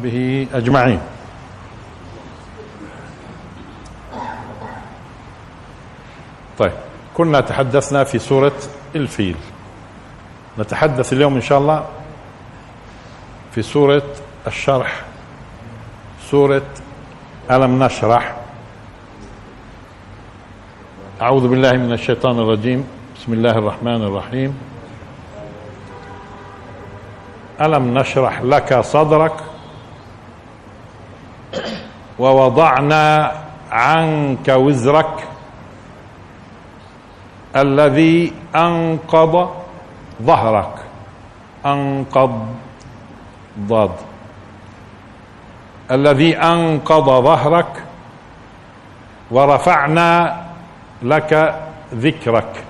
وصحبه أجمعين. طيب كنا تحدثنا في سورة الفيل. نتحدث اليوم إن شاء الله في سورة الشرح. سورة ألم نشرح؟ أعوذ بالله من الشيطان الرجيم. بسم الله الرحمن الرحيم. ألم نشرح لك صدرك؟ ووضعنا عنك وزرك الذي أنقض ظهرك. أنقض ضاد. الذي أنقض ظهرك ورفعنا لك ذكرك.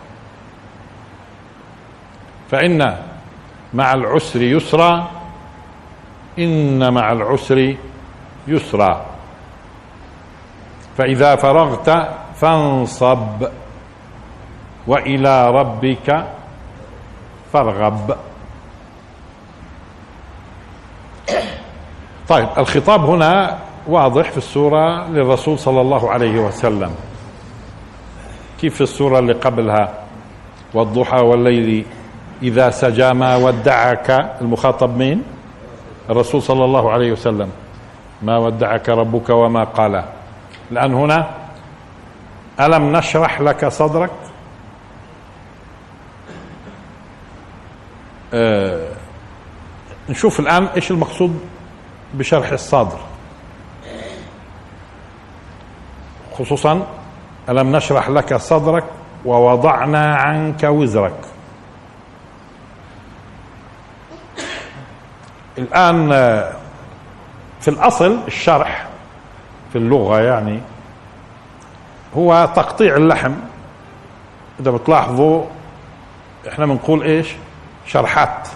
فإن مع العسر يسرا إن مع العسر يسرا. فإذا فرغت فانصب وإلى ربك فارغب. طيب الخطاب هنا واضح في السورة للرسول صلى الله عليه وسلم. كيف في السورة اللي قبلها؟ والضحى والليل إذا سجى ما ودعك المخاطب مين؟ الرسول صلى الله عليه وسلم. ما ودعك ربك وما قال الآن هنا ألم نشرح لك صدرك؟ آه نشوف الآن إيش المقصود بشرح الصدر. خصوصا ألم نشرح لك صدرك ووضعنا عنك وزرك. الآن آه، في الأصل الشرح في اللغة يعني هو تقطيع اللحم. إذا بتلاحظوا إحنا بنقول إيش؟ شرحات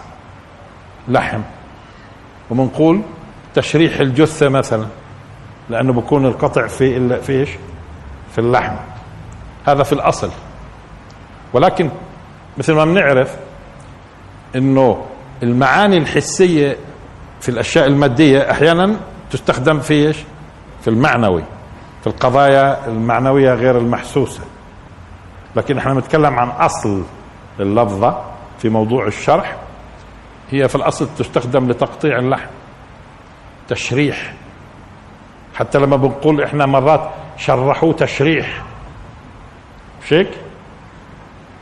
لحم. وبنقول تشريح الجثة مثلا لأنه بكون القطع في في إيش؟ في اللحم. هذا في الأصل. ولكن مثل ما بنعرف إنه المعاني الحسية في الأشياء المادية أحيانا تستخدم في إيش؟ في المعنوي في القضايا المعنوية غير المحسوسة. لكن إحنا نتكلم عن أصل اللفظة في موضوع الشرح. هي في الأصل تستخدم لتقطيع اللحم تشريح. حتى لما بنقول إحنا مرات شرحوه تشريح. مش هيك؟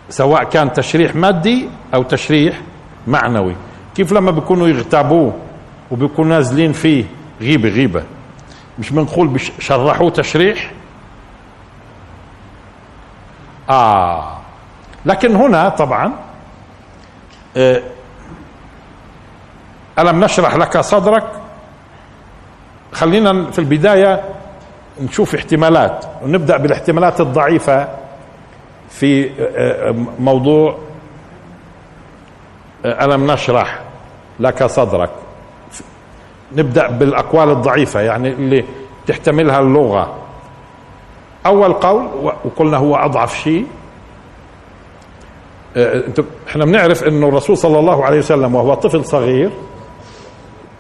سواء كان تشريح مادي أو تشريح معنوي. كيف لما بيكونوا يغتابوه وبيكونوا نازلين فيه غيبة غيبة؟ مش بنقول شرحوه تشريح؟ آه. لكن هنا طبعا آه ألم نشرح لك صدرك؟ خلينا في البداية نشوف احتمالات ونبدأ بالاحتمالات الضعيفة في آه، آه، موضوع آه، ألم نشرح لك صدرك. نبدأ بالأقوال الضعيفة يعني اللي تحتملها اللغة. أول قول وقلنا هو أضعف شيء. آه، إحنا بنعرف إنه الرسول صلى الله عليه وسلم وهو طفل صغير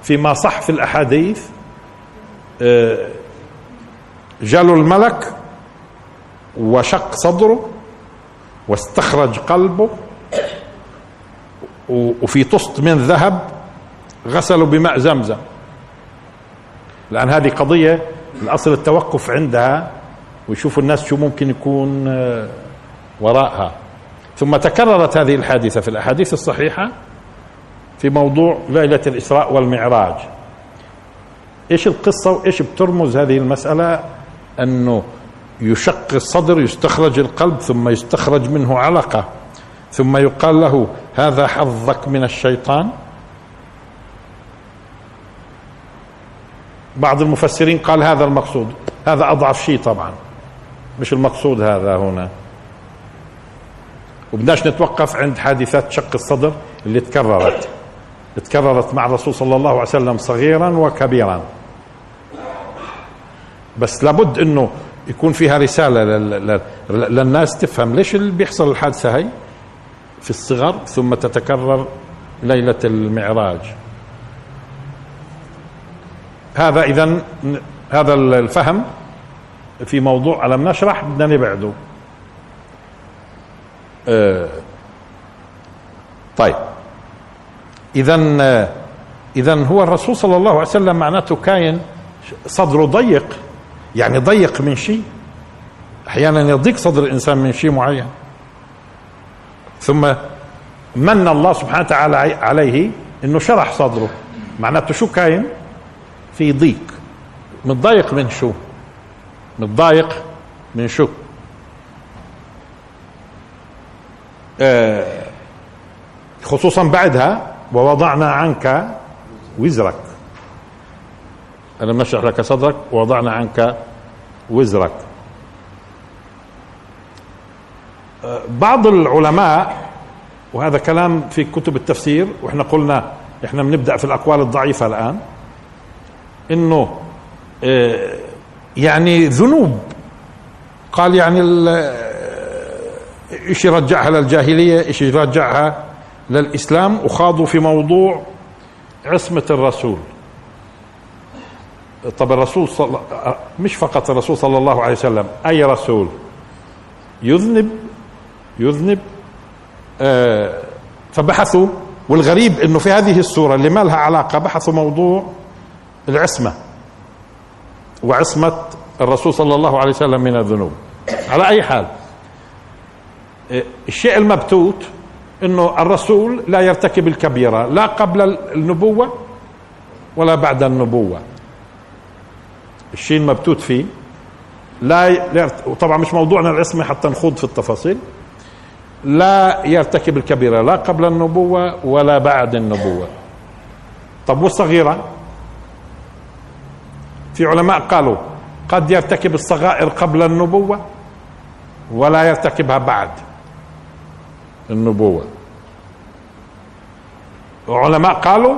فيما صح في الأحاديث آه، جاله الملك وشق صدره واستخرج قلبه وفي طست من ذهب غسلوا بماء زمزم. لأن هذه قضية الأصل التوقف عندها ويشوفوا الناس شو ممكن يكون آه، وراءها. ثم تكررت هذه الحادثة في الأحاديث الصحيحة في موضوع ليلة الإسراء والمعراج. إيش القصة وإيش بترمز هذه المسألة؟ أنه يشق الصدر يستخرج القلب ثم يستخرج منه علقة ثم يقال له هذا حظك من الشيطان. بعض المفسرين قال هذا المقصود. هذا أضعف شيء طبعا. مش المقصود هذا هنا. وبدناش نتوقف عند حادثة شق الصدر اللي تكررت. تكررت مع الرسول صلى الله عليه وسلم صغيرا وكبيرا. بس لابد إنه يكون فيها رسالة للناس تفهم ليش اللي بيحصل الحادثة هي في الصغر ثم تتكرر ليلة المعراج. هذا اذا هذا الفهم في موضوع ألم نشرح؟ بدنا نبعده. آه طيب. إذا إذا هو الرسول صلى الله عليه وسلم معناته كاين صدره ضيق يعني ضيق من شيء. أحيانا يضيق صدر الإنسان من شيء معين. ثم من الله سبحانه وتعالى عليه إنه شرح صدره. معناته شو كاين؟ في ضيق. متضايق من شو؟ متضايق من شو؟ آه خصوصا بعدها ووضعنا عنك وزرك. ألم نشرح لك صدرك ووضعنا عنك وزرك. آه بعض العلماء وهذا كلام في كتب التفسير وإحنا قلنا إحنا بنبدأ في الأقوال الضعيفة الآن. إنه آه يعني ذنوب. قال يعني إيش يرجعها للجاهلية إيش يرجعها للإسلام وخاضوا في موضوع عصمة الرسول. طب الرسول صل... مش فقط الرسول صلى الله عليه وسلم أي رسول؟ يذنب يذنب آه فبحثوا والغريب إنه في هذه السورة اللي ما لها علاقة بحثوا موضوع العصمة وعصمة الرسول صلى الله عليه وسلم من الذنوب. على أي حال الشيء المبتوت إنه الرسول لا يرتكب الكبيرة لا قبل النبوة ولا بعد النبوة. الشيء المبتوت فيه لا يرت... وطبعا مش موضوعنا العصمة حتى نخوض في التفاصيل. لا يرتكب الكبيرة لا قبل النبوة ولا بعد النبوة. طب والصغيره في علماء قالوا قد يرتكب الصغائر قبل النبوة ولا يرتكبها بعد النبوة. وعلماء قالوا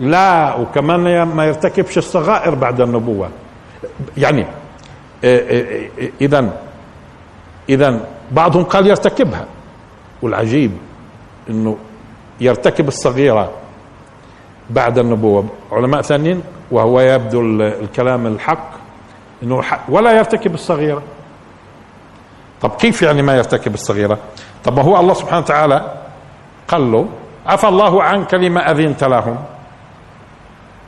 لا وكمان ما يرتكبش الصغائر بعد النبوة. يعني إذا إذا بعضهم قال يرتكبها. والعجيب إنه يرتكب الصغيرة بعد النبوة. علماء ثانيين وهو يبدو الكلام الحق إنه ولا يرتكب الصغيرة. طب كيف يعني ما يرتكب الصغيرة؟ طب ما هو الله سبحانه وتعالى قال له عفى الله عنك لما أذنت لهم.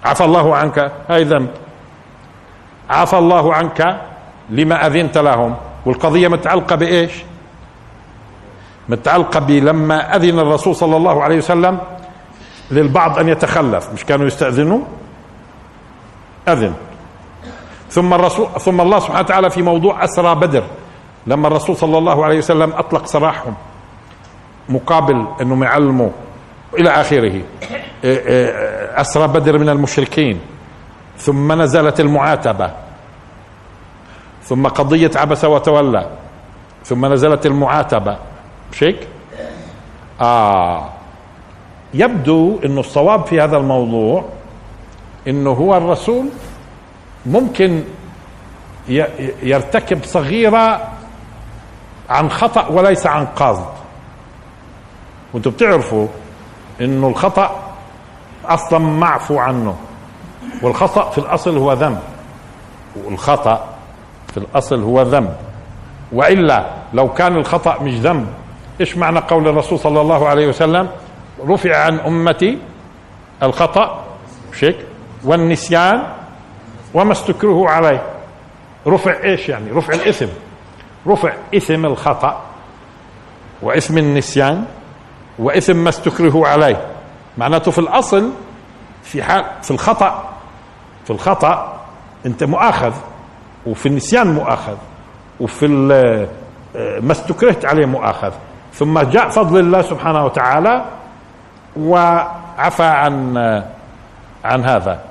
عفى الله عنك هاي ذنب. عفى الله عنك لما أذنت لهم. والقضية متعلقة بإيش؟ متعلقة بلما أذن الرسول صلى الله عليه وسلم للبعض أن يتخلف. مش كانوا يستأذنوا؟ أذن. ثم الرسول ثم الله سبحانه وتعالى في موضوع أسرى بدر. لما الرسول صلى الله عليه وسلم أطلق سراحهم مقابل انهم يعلموا إلى آخره. إيه، إيه، أسرى بدر من المشركين. ثم نزلت المعاتبة. ثم قضية عبس وتولى. ثم نزلت المعاتبة. مش هيك؟ آه. يبدو انه الصواب في هذا الموضوع إنه هو الرسول ممكن يرتكب صغيرة عن خطأ وليس عن قصد. وأنتم بتعرفوا إنه الخطأ أصلا معفو عنه والخطأ في الأصل هو ذنب والخطأ في الأصل هو ذنب. وإلا لو كان الخطأ مش ذنب إيش معنى قول الرسول صلى الله عليه وسلم؟ رفع عن أمتي الخطأ. مش هيك والنسيان وما استكرهوا عليه. رفع إيش يعني؟ رفع الإثم. رفع إثم الخطأ وإثم النسيان وإثم ما استكرهوا عليه. معناته في الأصل في حال في الخطأ في الخطأ أنت مؤاخذ وفي النسيان مؤاخذ وفي آه، ما استكرهت عليه مؤاخذ. ثم جاء فضل الله سبحانه وتعالى وعفى عن آه، عن هذا.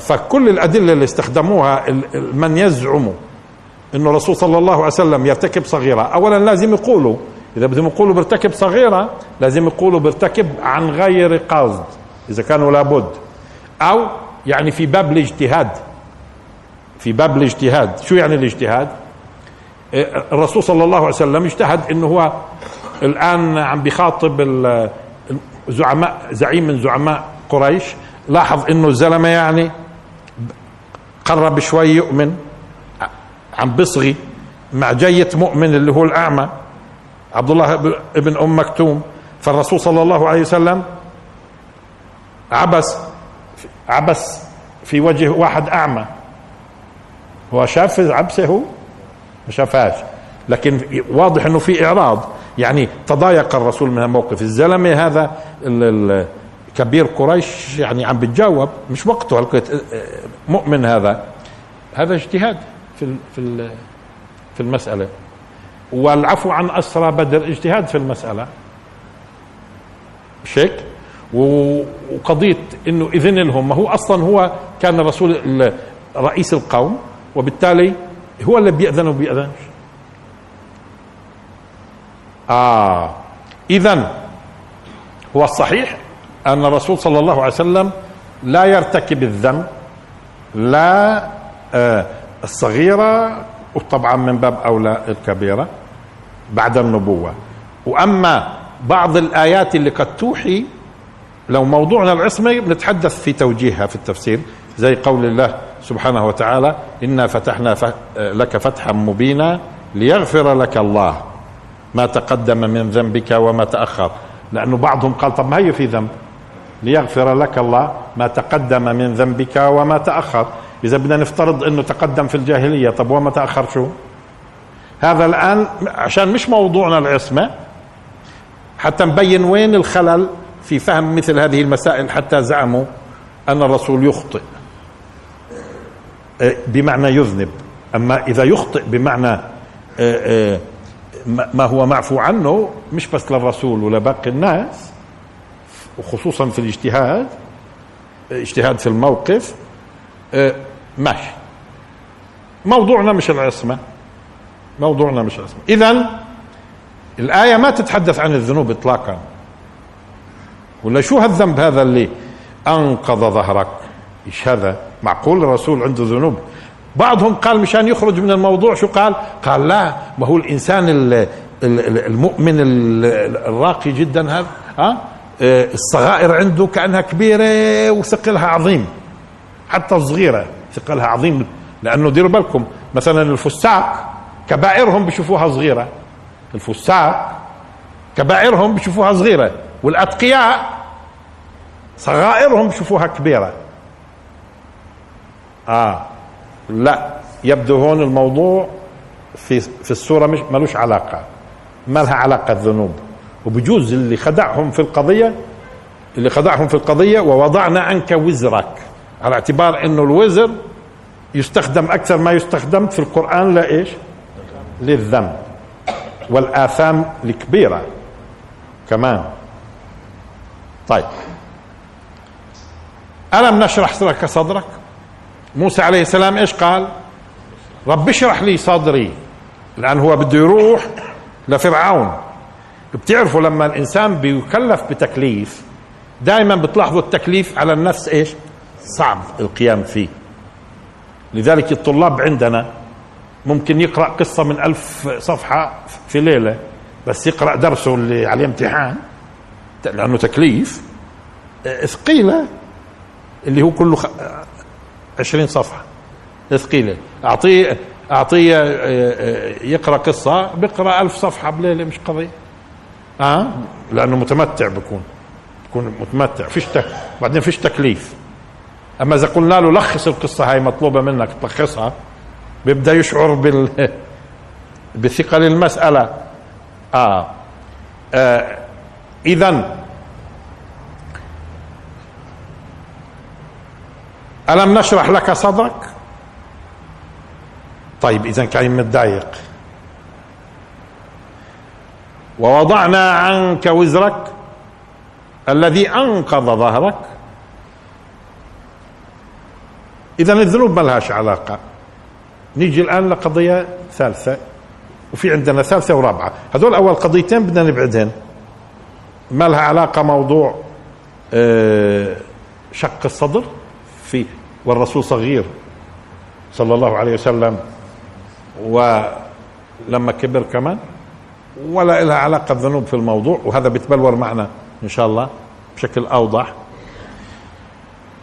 فكل الأدلة اللي استخدموها من يزعم إنه الرسول صلى الله عليه وسلم يرتكب صغيرة. اولا لازم يقولوا. إذا بدهم يقولوا بيرتكب صغيرة لازم يقولوا بيرتكب عن غير قصد إذا كانوا لابد. أو يعني في باب الاجتهاد. في باب الاجتهاد. شو يعني الاجتهاد؟ الرسول صلى الله عليه وسلم اجتهد إنه هو الآن عم بيخاطب الزعماء زعيم من زعماء قريش. لاحظ إنه الزلمة يعني قرب شوي يؤمن عم بصغي مع جية مؤمن اللي هو الأعمى عبد الله ابن أم مكتوم. فالرسول صلى الله عليه وسلم عبس عبس في وجه واحد أعمى. هو شاف عبسه هو؟ ما شافهاش. لكن واضح إنه في إعراض. يعني تضايق الرسول من الموقف. الزلمة هذا كبير قريش يعني عم بتجاوب مش وقته مؤمن هذا. هذا اجتهاد في في في المسألة. والعفو عن أسرى بدر اجتهاد في المسألة. مش هيك؟ وقضية إنه إذن لهم ما هو أصلا هو كان الرسول رئيس القوم وبالتالي هو اللي بيأذن وبيأذنش آه. إذا هو الصحيح أن الرسول صلى الله عليه وسلم لا يرتكب الذنب لا آه الصغيرة وطبعا من باب أولى الكبيرة بعد النبوة. وأما بعض الآيات اللي قد توحي لو موضوعنا العصمة بنتحدث في توجيهها في التفسير زي قول الله سبحانه وتعالى إنا فتحنا لك فتحا مبينا ليغفر لك الله ما تقدم من ذنبك وما تأخر. لأنه بعضهم قال طب ما هي في ذنب؟ ليغفر لك الله ما تقدم من ذنبك وما تأخر. إذا بدنا نفترض أنه تقدم في الجاهلية طب وما تأخر شو؟ هذا الآن عشان مش موضوعنا العصمة حتى نبين وين الخلل في فهم مثل هذه المسائل حتى زعموا أن الرسول يخطئ. أه، بمعنى يذنب. أما إذا يخطئ بمعنى أه، أه، ما هو معفو عنه مش بس للرسول ولا باقي الناس وخصوصا في الاجتهاد اجتهاد في الموقف ماشي موضوعنا مش العصمة. موضوعنا مش العصمة. إذا الآية ما تتحدث عن الذنوب إطلاقا. ولا شو هالذنب هذا اللي أنقذ ظهرك؟ إيش هذا؟ معقول الرسول عنده ذنوب؟ بعضهم قال مشان يخرج من الموضوع شو قال؟ قال لا ما هو الإنسان المؤمن الراقي جدا هذا ها؟ آه، الصغائر عنده كأنها كبيرة وثقلها عظيم. حتى الصغيرة ثقلها عظيم لأنه ديروا بالكم مثلا الفساق كبائرهم بشوفوها صغيرة. الفساق كبائرهم بشوفوها صغيرة. والأتقياء صغائرهم بشوفوها كبيرة. آه. لا يبدو هون الموضوع في في السورة مش ملوش علاقة. ما لها علاقة الذنوب. وبجوز اللي خدعهم في القضية اللي خدعهم في القضية ووضعنا عنك وزرك على اعتبار إنه الوزر يستخدم أكثر ما يستخدم في القرآن لإيش؟ للذنب. والآثام الكبيرة كمان. طيب. ألم نشرح لك صدرك؟ موسى عليه السلام إيش قال؟ رب اشرح لي صدري لأن هو بده يروح لفرعون. بتعرفوا لما الإنسان بيكلف بتكليف دائما بتلاحظوا التكليف على النفس إيش؟ صعب القيام فيه. لذلك الطلاب عندنا ممكن يقرأ قصة من ألف صفحة في ليلة بس يقرأ درسه اللي عليه امتحان لأنه تكليف. ثقيلة اللي هو كله عشرين صفحة. ثقيلة أعطيه أعطيه آه، آه، يقرأ قصة بيقرأ ألف صفحة بليلة مش قضية. أه لأنه متمتع بكون بكون متمتع. فيش تك... بعدين فيش تكليف. أما إذا قلنا له لخص القصة هاي مطلوبة منك تلخصها بيبدأ يشعر بال بثقل المسألة. آه, آه. إذا ألم نشرح لك صدرك؟ طيب إذا كان متضايق ووضعنا عنك وزرك الذي أنقض ظهرك. إذا الذنوب ما لهاش علاقة. نيجي الآن لقضية ثالثة وفي عندنا ثالثة ورابعة. هذول أول قضيتين بدنا نبعدهن. ما لها علاقة موضوع آه، شق الصدر؟ فيه. والرسول صغير صلى الله عليه وسلم ولما كبر كمان؟ ولا لها علاقة الذنوب في الموضوع وهذا بيتبلور معنا إن شاء الله بشكل أوضح.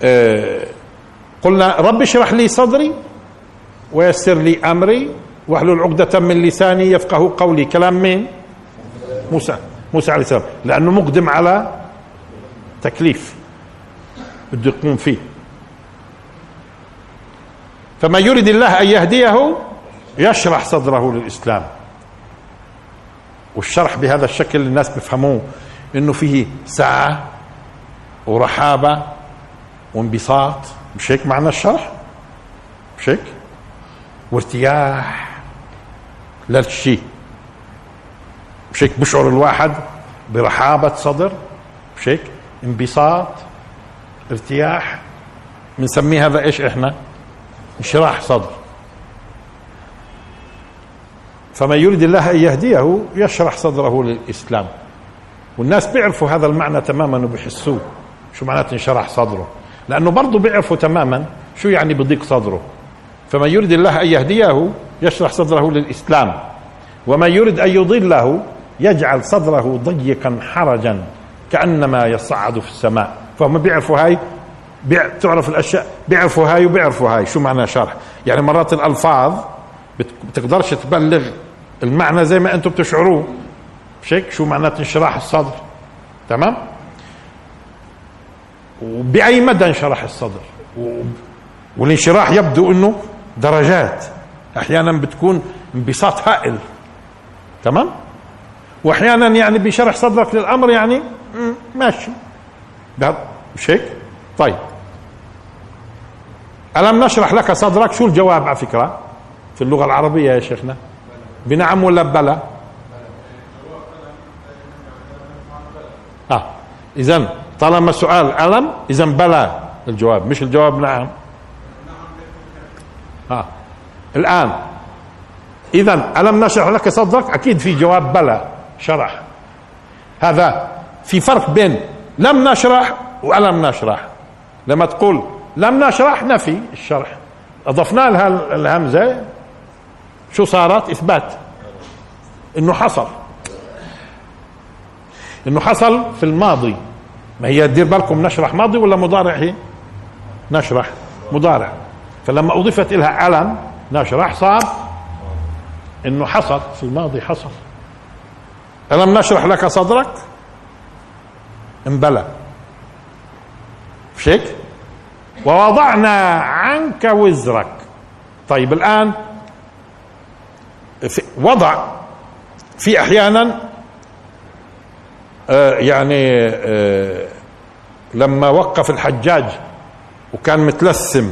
آه، قلنا رب اشرح لي صدري ويسر لي أمري واحلل عقدة من لساني يفقه قولي. كلام مين؟ موسى موسى عليه السلام. لأنه مقدم على تكليف بده يقوم فيه. فما يريد الله أن يهديه يشرح صدره للإسلام. والشرح بهذا الشكل الناس بيفهموه إنه فيه سعه ورحابة وانبساط. مش هيك معنى الشرح؟ مش هيك؟ وارتياح للشيء مش هيك بشعر الواحد برحابة صدر؟ مش هيك؟ انبساط ارتياح. بنسميه هذا إيش إحنا؟ انشراح صدر. فمن يريد الله أن يهديه يشرح صدره للإسلام. والناس بيعرفوا هذا المعنى تماما وبيحسوه. شو معناته انشرح صدره؟ لأنه برضه بيعرفوا تماما شو يعني بضيق صدره. فمن يريد الله أن يهديه يشرح صدره للإسلام. ومن يريد أن يضله يجعل صدره ضيقا حرجا كأنما يصعد في السماء. فهم بيعرفوا هاي؟ بيع تعرف الأشياء؟ بيعرفوا هاي وبيعرفوا هاي. شو معنى شرح؟ يعني مرات الألفاظ بتقدرش تبلغ المعنى زي ما أنتم بتشعروه. مش هيك؟ شو معنات انشراح الصدر؟ تمام؟ وبأي مدى انشرح الصدر؟ والانشراح يبدو إنه درجات. أحيانا بتكون انبساط هائل. تمام؟ وأحيانا يعني بشرح صدرك للأمر يعني ماشي. مش هيك؟ طيب. ألم نشرح لك صدرك؟ شو الجواب على فكرة؟ في اللغة العربية يا شيخنا. بنعم ولا بلا؟ آه. إذا طالما سؤال ألم إذا بلا الجواب مش الجواب نعم. آه. الآن إذا ألم نشرح لك صدرك؟ أكيد في جواب بلا شرح. هذا في فرق بين لم نشرح ولم نشرح. لما تقول لم نشرح نفي الشرح. أضفنا لها الهمزة. شو صارت؟ إثبات. إنه حصل. إنه حصل في الماضي. ما هي دير بالكم نشرح ماضي ولا مضارع هي؟ نشرح. مضارع. فلما اضيفت لها علم نشرح صار إنه حصل. في الماضي حصل. ألم نشرح لك صدرك؟ انبلى. مش هيك ووضعنا عنك وزرك. طيب الآن في وضع في أحيانا آه يعني آه لما وقف الحجاج وكان متلثم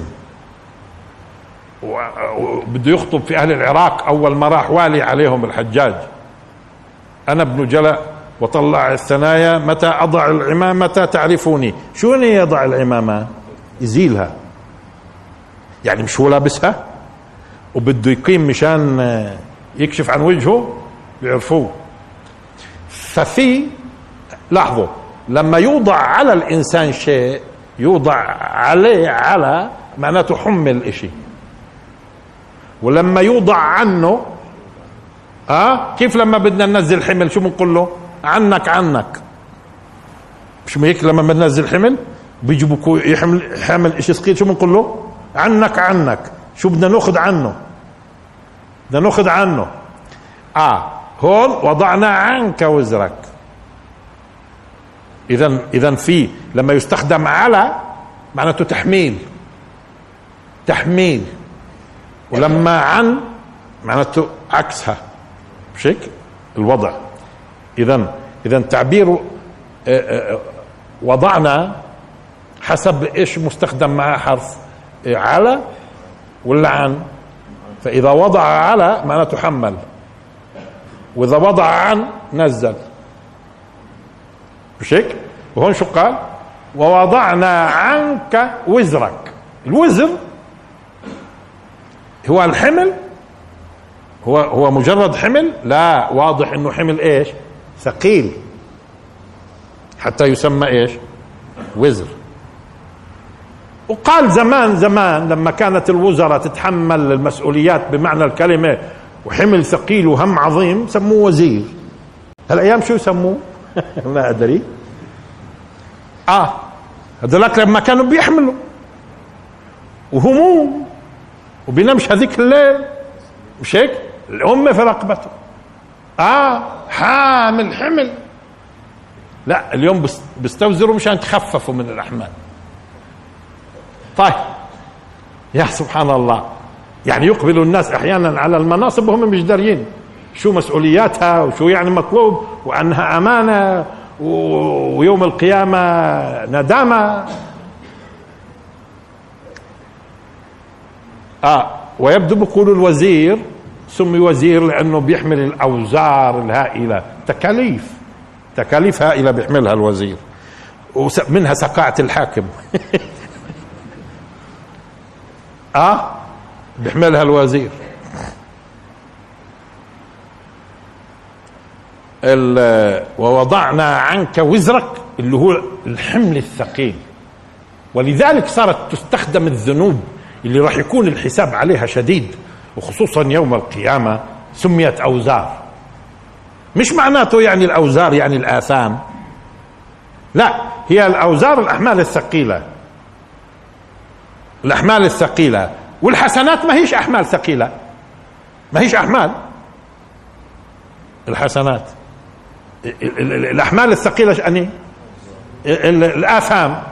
وبده يخطب في أهل العراق أول ما راح والي عليهم الحجاج. أنا ابن جلاء وطلع الثنايا متى أضع العمامة؟ تعرفوني؟ شو يضع العمامة؟ يزيلها. يعني مش هو لابسها؟ وبده يقيم مشان يكشف عن وجهه بيعرفوه ففي لاحظوا لما يوضع على الإنسان شيء يوضع عليه على معناته حمل إشي. ولما يوضع عنه آه كيف لما بدنا ننزل حمل؟ شو بنقول له؟ عنك عنك. مش هيك لما بننزل حمل؟ بيجيبوا يحمل حامل شيء ثقيل شو بنقول له؟ عنك عنك. شو بدنا نأخذ عنه؟ بدنا ناخذ عنه. آه هون وضعنا عنك وزرك. اذا اذا في لما يستخدم على معناته تحميل. تحميل. ولما عن معناته عكسها. مش هيك الوضع. اذا اذا تعبير آه، آه، وضعنا حسب إيش مستخدم معاه حرف آه، على ولا عن؟ فإذا وضع على معناته حمل وإذا وضع عن نزل. مش هيك؟ وهون شو قال؟ ووضعنا عنك وزرك. الوزر هو الحمل. هو هو مجرد حمل. لا واضح إنه حمل إيش؟ ثقيل. حتى يسمى إيش؟ وزر. وقال زمان زمان لما كانت الوزراء تتحمل المسؤوليات بمعنى الكلمة وحمل ثقيل وهم عظيم سموه وزير. هالأيام شو يسموه ما أدري. آه هذولك لما كانوا بيحملوا. وهموم وبينامش هذيك الليل. مش هيك؟ الأمة في رقبته. آه حامل حمل. لا اليوم بيستوزروا مشان تخففوا من الأحمال طيب. يا سبحان الله يعني يقبل الناس أحيانا على المناصب وهم مش دارين شو مسؤولياتها وشو يعني مطلوب وأنها أمانة ويوم القيامة ندامة. آه ويبدو بقول الوزير سمي وزير لأنه بيحمل الأوزار الهائلة. تكاليف. تكاليف هائلة بيحملها الوزير. ومنها سقاعة الحاكم. آه؟ بيحملها الوزير. ووضعنا عنك وزرك اللي هو الحمل الثقيل. ولذلك صارت تستخدم الذنوب اللي راح يكون الحساب عليها شديد وخصوصا يوم القيامة سميت أوزار. مش معناته يعني الأوزار يعني الآثام. لا هي الأوزار الأحمال الثقيلة. الأحمال الثقيلة. والحسنات ما هيش أحمال ثقيلة. ما هيش أحمال. الحسنات. الأحمال الثقيلة يعني الآثام.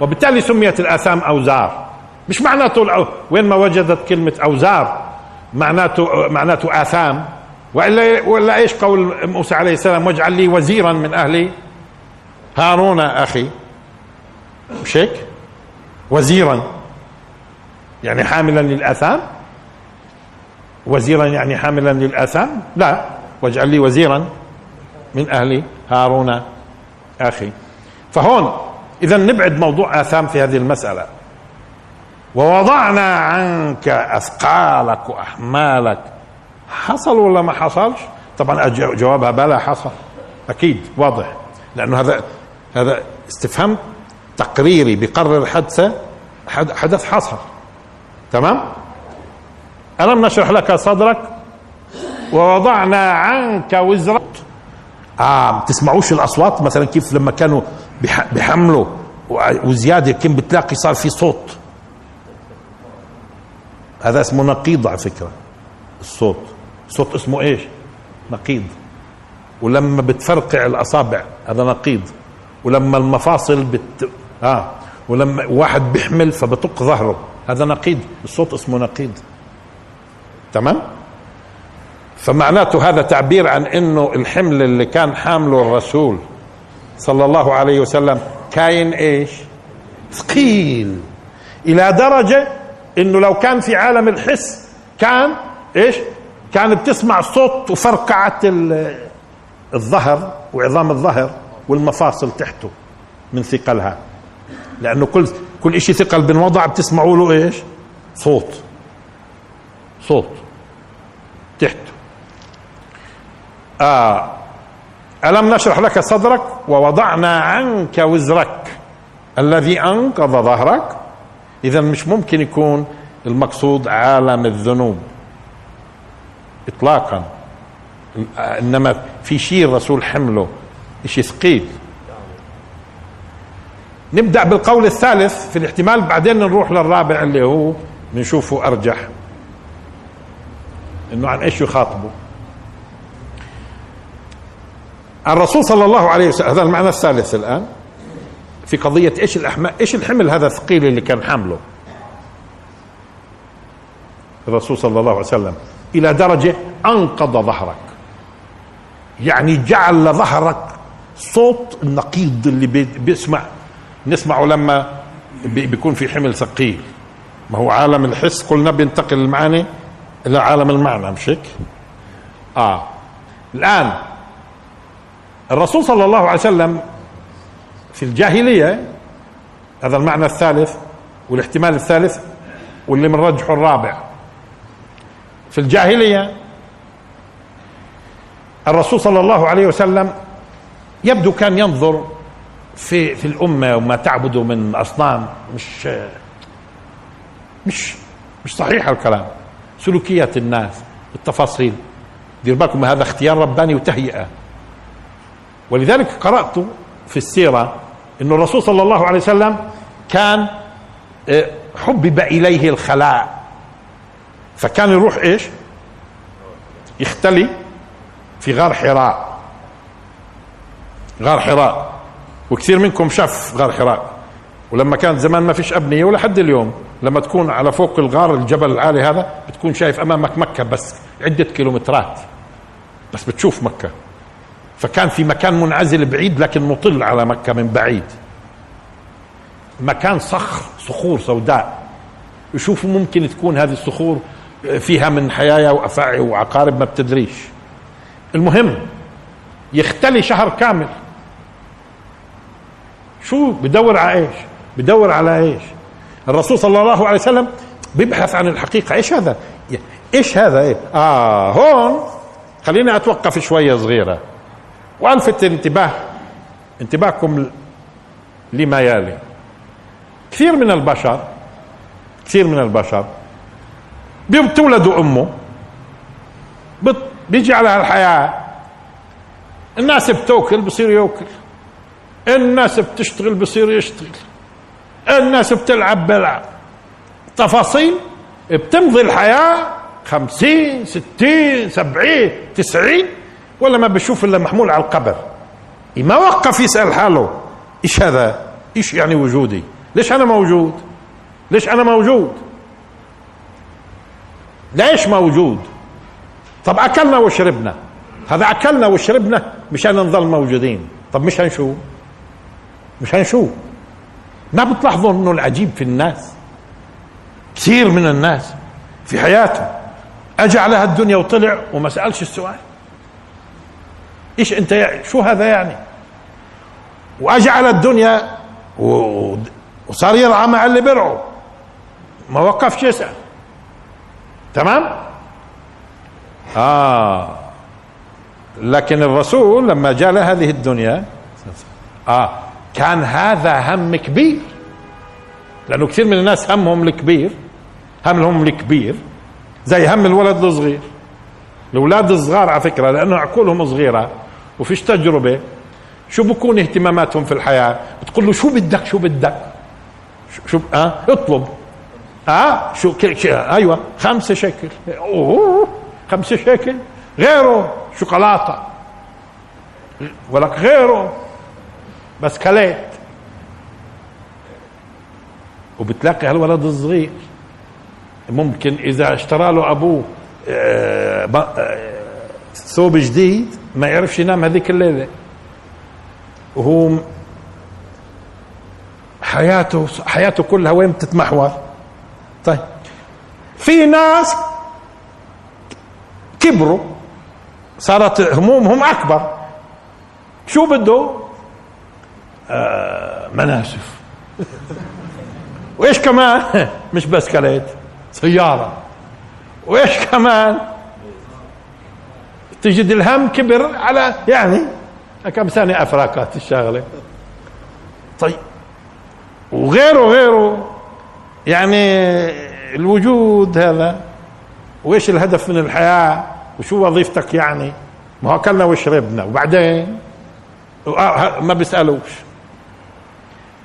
وبالتالي سميت الآثام أوزار. مش معناته وين ما وجدت كلمة أوزار معناته معناته آثام. وإلا ولا إيش قول موسى عليه السلام؟ واجعل لي وزيرا من أهلي. هارون أخي. مش هيك؟ وزيرا. يعني حاملا للآثام؟ وزيرا يعني حاملا للآثام؟ لا. واجعل لي وزيرا من أهلي هارون أخي. فهون إذا نبعد موضوع آثام في هذه المسألة. ووضعنا عنك أثقالك وأحمالك. حصل ولا ما حصلش؟ طبعا جوابها بلا حصل أكيد واضح. لأنه هذا هذا استفهام تقريري بقرر حدثة حدث حصل تمام؟ ألم نشرح لك صدرك؟ ووضعنا عنك وزرك. آه تسمعوش الأصوات؟ مثلا كيف لما كانوا بيحملوا وزيادة كم بتلاقي صار في صوت. هذا اسمه نقيض على فكرة الصوت. صوت اسمه إيش؟ نقيض. ولما بتفرقع الأصابع هذا نقيض. ولما المفاصل بت آه ولما واحد بيحمل فبطق ظهره. هذا نقيض الصوت اسمه نقيض. تمام؟ فمعناته هذا تعبير عن إنه الحمل اللي كان حامله الرسول صلى الله عليه وسلم كاين إيش؟ ثقيل إلى درجة إنه لو كان في عالم الحس كان إيش؟ كان بتسمع صوت وفرقعة الظهر وعظام الظهر والمفاصل تحته من ثقلها. لأنه كل كل شيء ثقل بنوضع بتسمعوا له إيش؟ صوت. صوت. تحته آه. ألم نشرح لك صدرك ووضعنا عنك وزرك. الذي أنقض ظهرك. إذا مش ممكن يكون المقصود عالم الذنوب. إطلاقا. إنما في شيء الرسول حمله. شيء ثقيل. نبدأ بالقول الثالث في الاحتمال بعدين نروح للرابع اللي هو بنشوفه أرجح. إنه عن إيش يخاطبه. الرسول صلى الله عليه وسلم هذا المعنى الثالث الآن. في قضية إيش الأحمال إيش الحمل هذا الثقيل اللي كان حامله. الرسول صلى الله عليه وسلم إلى درجة أنقض ظهرك. يعني جعل ظهرك صوت النقيض اللي بيسمع. نسمعه لما بيكون في حمل ثقيل. ما هو عالم الحس. قلنا بينتقل المعاني إلى عالم المعنى مش هيك؟ آه. الآن الرسول صلى الله عليه وسلم في الجاهلية هذا المعنى الثالث والاحتمال الثالث واللي بنرجحه الرابع. في الجاهلية الرسول صلى الله عليه وسلم يبدو كان ينظر في في الأمة وما تعبد من أصنام مش مش مش صحيح الكلام. سلوكيات الناس التفاصيل. دير بالكم هذا اختيار رباني وتهيئة. ولذلك قرأت في السيرة إنه الرسول صلى الله عليه وسلم كان آه، حبب إليه الخلاء. فكان يروح إيش؟ يختلي في غار حراء. غار حراء. وكثير منكم شاف غار حراء. ولما كان زمان ما فيش أبنية ولا حد اليوم. لما تكون على فوق الغار الجبل العالي هذا بتكون شايف أمامك مكة بس عدة كيلومترات. بس بتشوف مكة. فكان في مكان منعزل بعيد لكن مطل على مكة من بعيد. مكان صخر صخور سوداء. يشوفوا ممكن تكون هذه الصخور فيها من حيايا وأفاعي وعقارب ما بتدريش. المهم يختلي شهر كامل. شو بدور على إيش؟ بدور على إيش؟ الرسول صلى الله عليه وسلم بيبحث عن الحقيقة. إيش هذا؟ إيش هذا؟ إيه؟ آه هون خليني أتوقف شوية صغيرة. وألفت انتباه انتباهكم لما يلي. كثير من البشر كثير من البشر بتولدوا أمه بيجي على هالحياه الناس بتوكل بصير يوكل الناس بتشتغل بصير يشتغل. الناس بتلعب بلعب تفاصيل بتمضي الحياة خمسين ستين سبعين تسعين ولا ما بشوف إلا محمول على القبر. ما وقف يسأل حاله. إيش هذا؟ إيش يعني وجودي؟ ليش أنا موجود؟ ليش أنا موجود؟ ليش موجود؟ طب أكلنا وشربنا. هذا أكلنا وشربنا مشان نظل موجودين. طب مش هنشوف مش هنشوف. ما بتلاحظوا إنه العجيب في الناس؟ كثير من الناس في حياته أجى على هالدنيا وطلع وما سألش السؤال. إيش أنت يعني شو هذا يعني؟ وأجى على الدنيا وصار يرعى مع اللي بيرعوا. ما وقفش يسأل. تمام؟ آه. لكن الرسول لما جاء لهذه الدنيا آه. كان هذا هم كبير. لأنه كثير من الناس همهم الكبير همهم الكبير زي هم الولد الصغير. الأولاد الصغار على فكرة لأنه عقولهم صغيرة وفيش تجربة. شو بكون اهتماماتهم في الحياة؟ بتقول له شو بدك شو بدك؟ شو آه اطلب. آه شو شو أيوه خمسة شكل أوه خمسة شكل غيره شوكولاتة. ولك غيره. بس كليت وبتلاقي هالولد الصغير. ممكن إذا اشترى له أبوه آه، آه، ثوب جديد ما يعرفش ينام هذيك الليلة. وهو حياته حياته كلها وين بتتمحور؟ طيب. في ناس كبروا صارت همومهم أكبر. شو بده؟ مناسف. وإيش كمان؟ مش بس كليت سيارة. وإيش كمان؟ تجد الهم كبر على يعني كم سنة أفراكات الشغلة. طيب. وغيره غيره يعني الوجود هذا وإيش الهدف من الحياة؟ وشو وظيفتك يعني؟ ما أكلنا وشربنا وبعدين؟ آه، ما بيسألوش.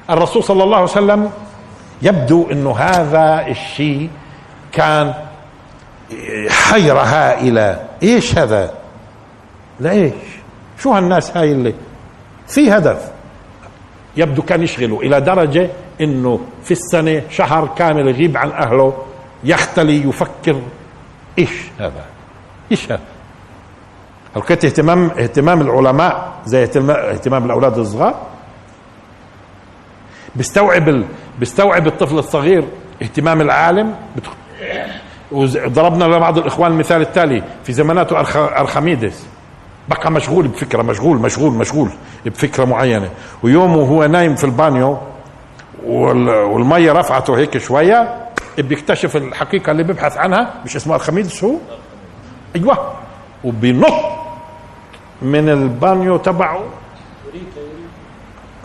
الرسول صلى الله عليه وسلم يبدو إنه هذا الشيء كان حيرة هائلة إيش هذا؟ لايش شو هالناس هاي اللي في هدف؟ يبدو كان يشغله إلى درجة إنه في السنة شهر كامل يغيب عن أهله يختلي يفكر إيش هذا؟ إيش هذا؟ لقيت اهتمام اهتمام العلماء زي اهتمام الأولاد الصغار؟ بيستوعب ال... بيستوعب الطفل الصغير اهتمام العالم. وضربنا لبعض الإخوان المثال التالي في زماناته أرخ... أرخميدس. بقى مشغول بفكرة مشغول مشغول مشغول بفكرة معينة. ويوم وهو نايم في البانيو وال... والمية رفعته هيك شوية بيكتشف الحقيقة اللي بيبحث عنها مش اسمه أرخميدس هو؟ أيوه. وبينط من البانيو تبعه.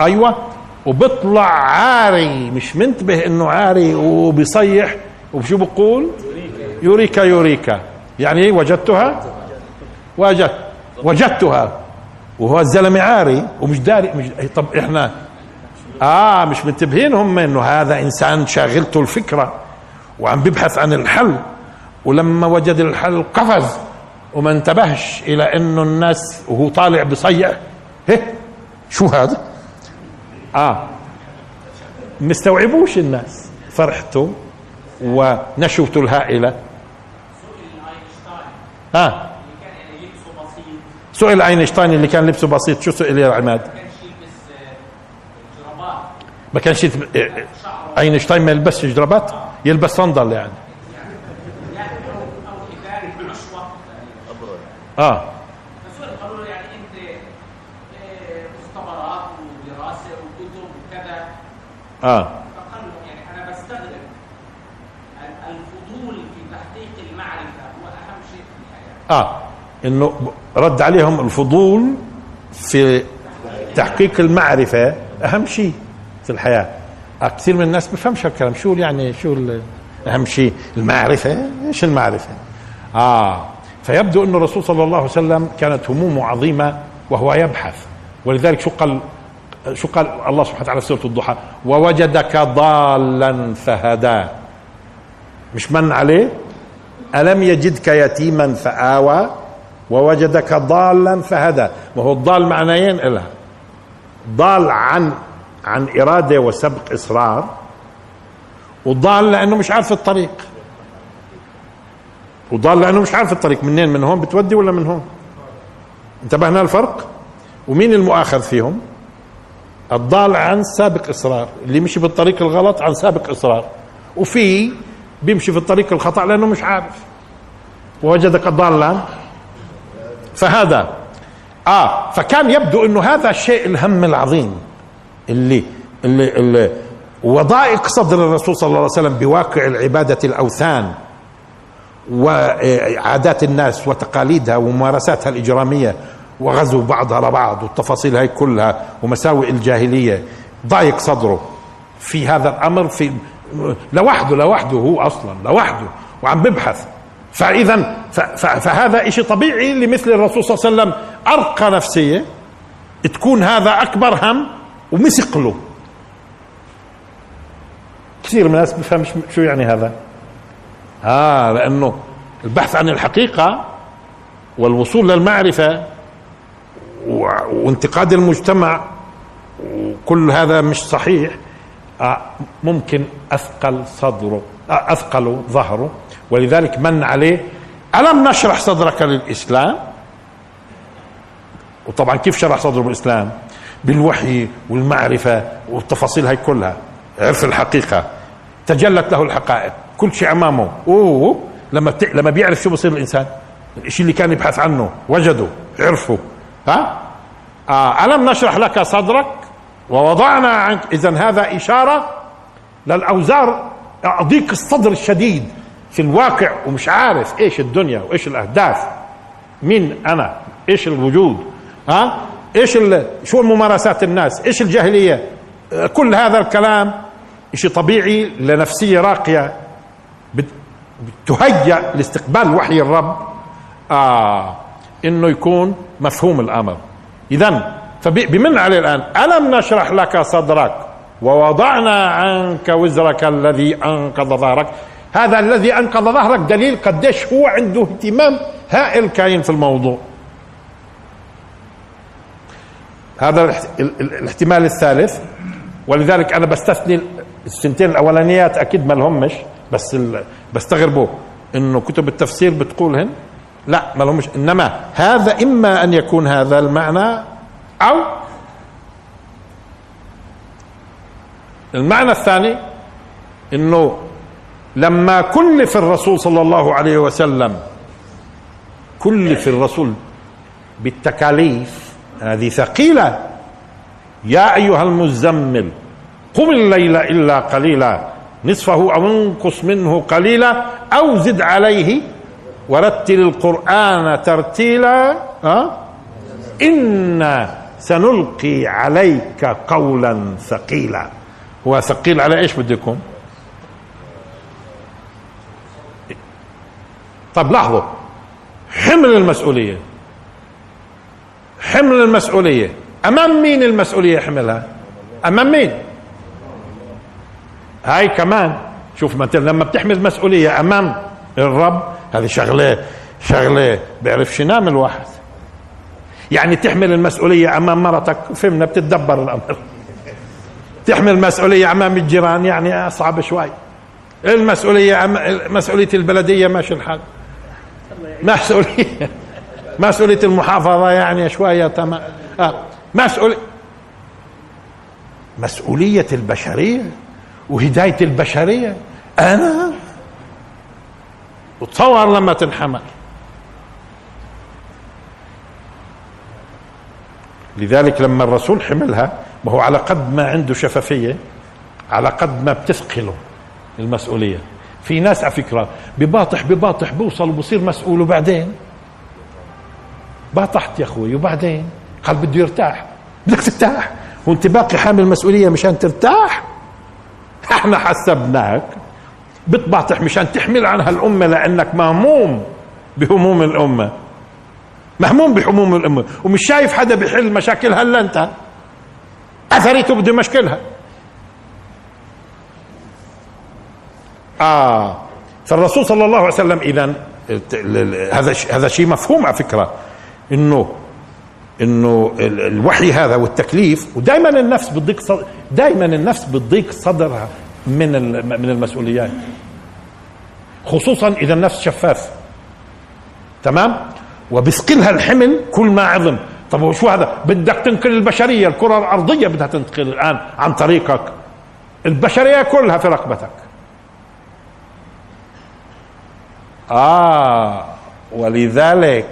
أيوه. وبيطلع عاري مش منتبه إنه عاري وبيصيح وشو بقول؟ يوريكا يوريكا. يعني إيه وجدتها؟ وجدت وجدتها. وهو الزلمة عاري ومش داري مش طب إحنا آه مش منتبهين هم إنه هذا إنسان شاغلته الفكرة وعم بيبحث عن الحل. ولما وجد الحل قفز وما انتبهش إلى إنه الناس وهو طالع بصيع هي شو هذا؟ آه. مستوعبوش الناس. فرحته ونشوته الهائلة. ها آه. سئل اينشتاين اللي كان لبسه بسيط. شو سئل يا عماد؟ ما كانش يتب... أينشتاين ما يلبسش جرابات؟ يلبس صندل يعني. آه قالوا له يعني انت مختبرات ودراسه وكتب وكذا آه. له يعني أنا بستغرب الفضول في تحقيق المعرفه هو اهم شيء في الحياة آه. إنه رد عليهم الفضول في تحقيق المعرفة أهم شيء في الحياة. كثير من الناس بفهمش هالكلام. شو يعني شو أهم شيء؟ المعرفة. إيش المعرفة؟ آه. فيبدو أن الرسول صلى الله عليه وسلم كانت همومه عظيمة وهو يبحث. ولذلك شو قال؟ شو قال الله سبحانه وتعالى في سورة الضحى ووجدك ضالا فهدى. مش من عليه؟ ألم يجدك يتيما فآوى؟ ووجدك ضالا فهدى. وهو الضال معنيين؟ إلها ضال عن عن إرادة وسبق إصرار وضال لأنه مش عارف الطريق. وضال لأنه مش عارف الطريق. منين؟ من هون بتودي ولا من هون؟ انتبهنا الفرق ومين المؤاخذ فيهم؟ الضال عن سابق إصرار اللي مشي بالطريق الغلط عن سابق إصرار. وفي بيمشي في الطريق الخطأ لأنه مش عارف. ووجدك ضالا. فهذا آه فكان يبدو إنه هذا الشيء الهم العظيم اللي اللي, اللي وضائق صدر الرسول صلى الله عليه وسلم بواقع العبادة الأوثان وعادات الناس وتقاليدها وممارساتها الإجرامية وغزو بعض على بعض والتفاصيل هاي كلها ومساوئ الجاهلية. ضايق صدره. في هذا الأمر في لوحده لوحده هو أصلا لوحده وعم ببحث. فإذا فهذا إشي طبيعي لمثل الرسول صلى الله عليه وسلم. أرقى نفسية تكون هذا أكبر هم ومسق له. كثير من الناس بفهمش شو يعني هذا. آه لأنه البحث عن الحقيقة والوصول للمعرفة وانتقاد المجتمع وكل هذا مش صحيح آه ممكن أثقل صدره آه أثقل ظهره. ولذلك من عليه ألم نشرح صدرك للإسلام؟ وطبعا كيف شرح صدره بالإسلام؟ بالوحي والمعرفة والتفاصيل هاي كلها. عرف الحقيقة. تجلت له الحقائق. كل شيء أمامه. أوه! لما. لما بيعرف شو بصير الإنسان الشيء اللي كان يبحث عنه وجده عرفه. ها؟ آه ألم نشرح لك صدرك؟ ووضعنا عنك. اذا هذا إشارة للأوزار ضيق الصدر الشديد في الواقع ومش عارف إيش الدنيا وإيش الأهداف. مين أنا؟ إيش الوجود؟ ها؟ إيش شو الممارسات الناس؟ إيش الجاهلية؟ كل هذا الكلام شيء طبيعي لنفسية راقية. تهيأ لاستقبال وحي الرب. آه إنه يكون مفهوم الأمر. اذا فبمن عليه الآن؟ ألم نشرح لك صدرك؟ ووضعنا عنك وزرك الذي أنقض ظهرك. هذا الذي أنقض ظهرك دليل قديش هو عنده اهتمام هائل كاين في الموضوع. هذا الاحتمال الثالث. ولذلك أنا بستثني السنتين الأولانيات أكيد ما لهمش بس بستغربوا إنه كتب التفسير بتقولهن لا ما لهمش. إنما هذا إما أن يكون هذا المعنى أو المعنى الثاني إنه لما كلف الرسول صلى الله عليه وسلم كلف الرسول بالتكاليف هذه ثقيلة. يا أيها المزمل قم الليل إلا قليلا نصفه أو انقص منه قليلا أو زد عليه ورتل القرآن ترتيلا أه؟ أنا سنلقي عليك قولا ثقيلا. هو ثقيل على إيش بده يكون؟ طب لاحظوا حمل المسؤولية. حمل المسؤولية. أمام مين المسؤولية حملها؟ أمام مين؟ هاي كمان شوف لما بتحمل مسؤولية أمام الرب هذه شغلة شغلة بيعرفش ينام الواحد يعني تحمل المسؤولية أمام مرتك فهمنا؟ بتتدبر الأمر. تحمل مسؤوليه أمام الجيران يعني أصعب شوي. المسؤولية مسؤولية البلدية ماشي الحال. مسؤولية مسؤولية المحافظة يعني شوية تمام. آه. مسؤوليه مسؤولية البشرية وهداية البشرية. أنا وتصور لما تنحمل. لذلك لما الرسول حملها ما هو على قد ما عنده شفافية على قد ما بتثقله المسؤولية. في ناس على فكرة بباطح بباطح بوصل وبصير مسؤول وبعدين؟ باطحت يا أخوي وبعدين؟ قال بده يرتاح. بدك ترتاح. وانت باقي حامل مسؤولية مشان ترتاح؟ إحنا حسبناك. بتباطح مشان تحمل عنها الأمة لأنك مهموم بهموم الأمة. مهموم بهموم الأمة. ومش شايف حدا بيحل مشاكلها إلا أنت. أثريته بده يمشكلها آه. فالرسول صلى الله عليه وسلم إذا هذا هذا شيء مفهوم على فكرة. إنه إنه الوحي هذا والتكليف ودائما النفس بتضيق دائما النفس بتضيق صدرها. من من المسؤوليات. خصوصا إذا النفس شفاف. تمام؟ وبثقلها الحمل كل ما عظم. طب شو هذا؟ بدك تنقل البشرية. الكرة الأرضية بدها تنتقل الآن عن طريقك. البشرية كلها في رقبتك. آه ولذلك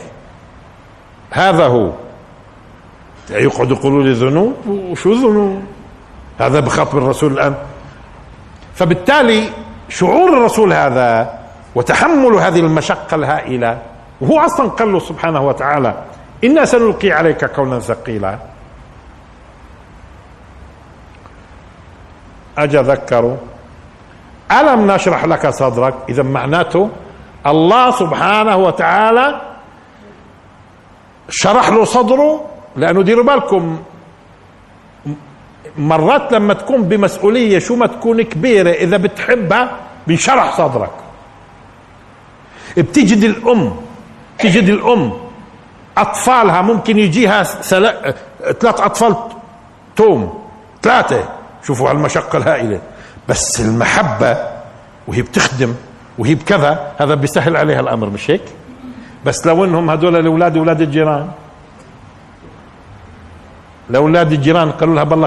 هذا هو. يقعد يقولوا لي ذنوب؟ وشو ذنوب؟ هذا بخاطب الرسول الآن. فبالتالي شعور الرسول هذا وتحمل هذه المشقة الهائلة وهو أصلا قال له سبحانه وتعالى إنا سنلقي عليك قولا ثقيلا. أجا ذكروا ألم نشرح لك صدرك؟ إذا معناته الله سبحانه وتعالى شرح له صدره لأنه ديروا بالكم مرات لما تكون بمسؤولية شو ما تكون كبيرة إذا بتحبها بينشرح صدرك. بتجد الأم تجد الأم أطفالها ممكن يجيها ثلاث أطفال توم ثلاثة. شوفوا هالمشقة الهائلة. بس المحبة وهي بتخدم وهي بكذا هذا بيسهل عليها الأمر مش هيك؟ بس لو إنهم هذول الأولاد أولاد الجيران. لاولاد الجيران قالوا لها بالله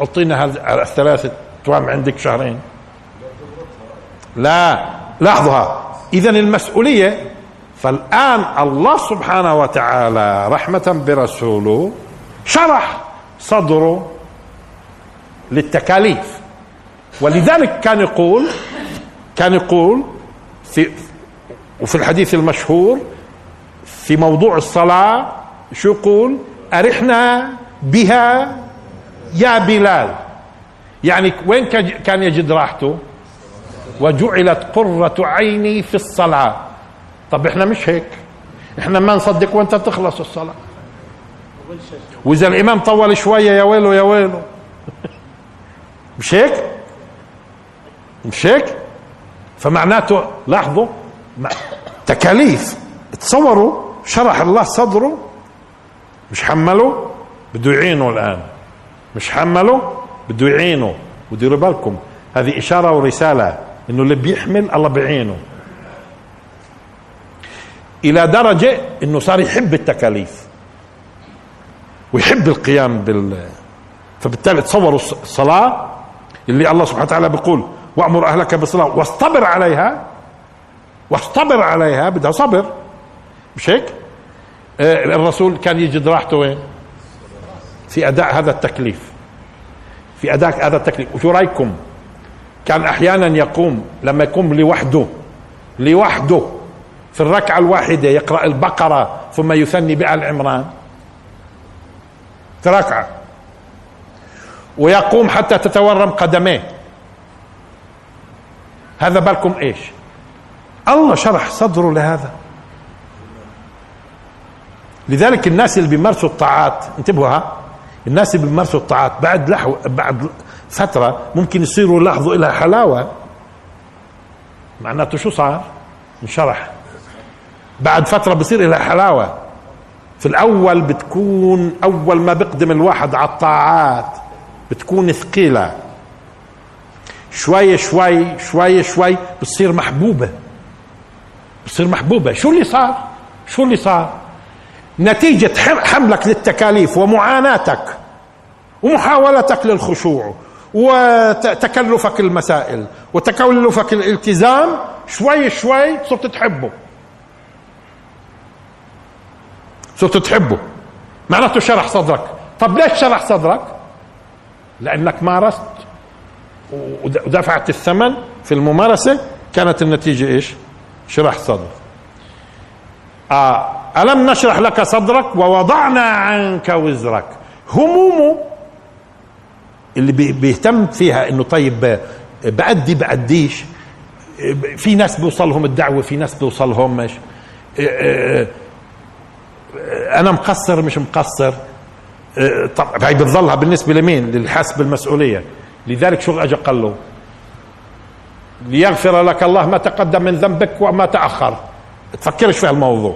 حطي لنا الثلاثة توام عندك شهرين. لا لاحظها اذا المسؤولية فالآن الله سبحانه وتعالى رحمة برسوله شرح صدره للتكاليف. ولذلك كان يقول كان يقول في وفي الحديث المشهور في موضوع الصلاة شو يقول؟ أرحنا بها يا بلال. يعني وين كان يجد راحته؟ وجعلت قرة عيني في الصلاة. طب إحنا مش هيك. إحنا ما نصدق وأنت تخلص الصلاة. وإذا الإمام طول شوية يا ويله يا ويله مش هيك؟ مش هيك؟ فمعناته لاحظوا تكاليف. تصوروا شرح الله صدره. مش حمله بده يعينه الآن. مش حمله بده يعينه وديروا بالكم. هذه إشارة ورسالة إنه اللي بيحمل الله بيعينه. إلى درجة إنه صار يحب التكاليف. ويحب القيام بال. فبالتالي تصوروا الصلاة اللي الله سبحانه وتعالى بيقول وأمر أهلك بالصلاة واصطبر عليها. واصطبر عليها بدها صبر. مش هيك؟ آه الرسول كان يجد راحته وين؟ في أداء هذا التكليف. في أداء هذا التكليف. وشو رأيكم؟ كان أحيانا يقوم لما يقوم لوحده لوحده في الركعة الواحدة يقرأ البقرة ثم يثني بآل عمران. في ركعة. ويقوم حتى تتورم قدميه. هذا بالكم إيش؟ الله شرح صدره لهذا. لذلك الناس اللي بيمارسوا الطاعات انتبهوا ها. الناس اللي بيمارسوا الطاعات بعد لحو بعد فترة ممكن يصيروا يلاحظوا لها حلاوة. معناته شو صار؟ انشرح. بعد فترة بصير لها حلاوة. في الأول بتكون أول ما بقدم الواحد على الطاعات بتكون ثقيلة. شوي شوي شوي شوي بتصير محبوبة. بتصير محبوبة. شو اللي صار؟ شو اللي صار؟ نتيجة حملك للتكاليف ومعاناتك ومحاولتك للخشوع وتكلفك المسائل وتكلفك الالتزام شوي شوي صرت تحبه. صرت تحبه. معناته شرح صدرك. طب ليش شرح صدرك؟ لأنك مارست ودفعت الثمن في الممارسة. كانت النتيجة إيش؟ شرح صدر آه ألم نشرح لك صدرك ووضعنا عنك وزرك؟ همومه اللي بيهتم فيها إنه طيب بأدي بأديش. في ناس بيوصلهم الدعوة في ناس بيوصلهم مش أنا مقصر مش مقصر؟ طب هي بتظلها بالنسبة لمين؟ للحاسب المسؤولية. لذلك شو اجى قال له؟ ليغفر لك الله ما تقدم من ذنبك وما تأخر. تفكرش في الموضوع.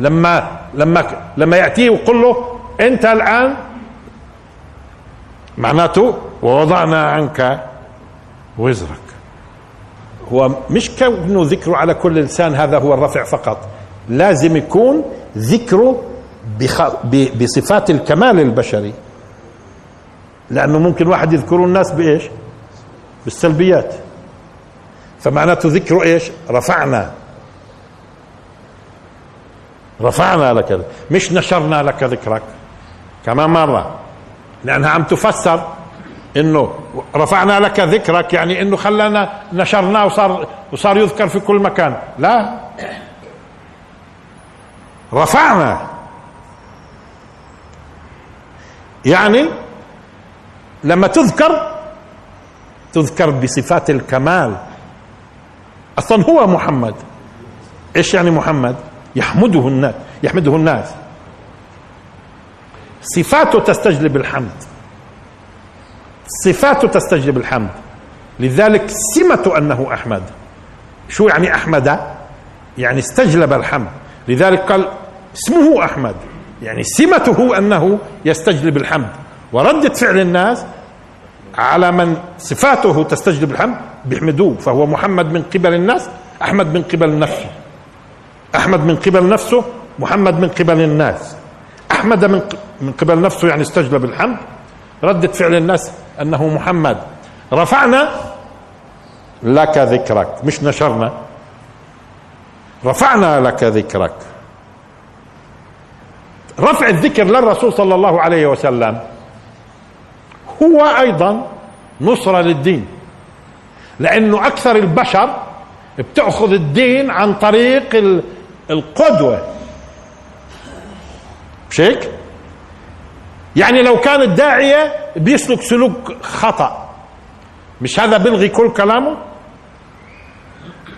لما لما لما ياتيه ويقول له أنت الآن معناته ووضعنا عنك وزرك. هو مش كونه ذكره على كل لسان هذا هو الرفع فقط. لازم يكون ذكره بصفات الكمال البشري. لأنه ممكن واحد يذكر الناس بإيش؟ بالسلبيات. فمعناته ذكره إيش؟ رفعنا. رفعنا لك مش نشرنا لك ذكرك. كمان مرة. لأنها عم تفسر إنه رفعنا لك ذكرك يعني إنه خلانا نشرناه وصار وصار يذكر في كل مكان. لا. رفعنا. يعني لما تذكر تذكر بصفات الكمال. أصلا هو محمد. إيش يعني محمد؟ يحمده الناس يحمده الناس. صفاته تستجلب الحمد. صفاته تستجلب الحمد. لذلك سمة أنه أحمد. شو يعني أحمد؟ يعني استجلب الحمد. لذلك قال اسمه أحمد. يعني سمته أنه يستجلب الحمد. وردة فعل الناس على من صفاته تستجلب الحمد بيحمدوه فهو محمد من قبل الناس أحمد من قبل نفسه. أحمد من قبل نفسه محمد من قبل الناس. أحمد من من قبل نفسه يعني استجلب الحمد ردة فعل الناس أنه محمد. رفعنا لك ذكرك مش نشرنا. رفعنا لك ذكرك. رفع الذكر للرسول صلى الله عليه وسلم. هو أيضا نصرة للدين لأنه أكثر البشر بتأخذ الدين عن طريق القدوة. مش هيك؟ يعني لو كان الداعية بيسلك سلوك خطأ. مش هذا بيلغي كل كلامه؟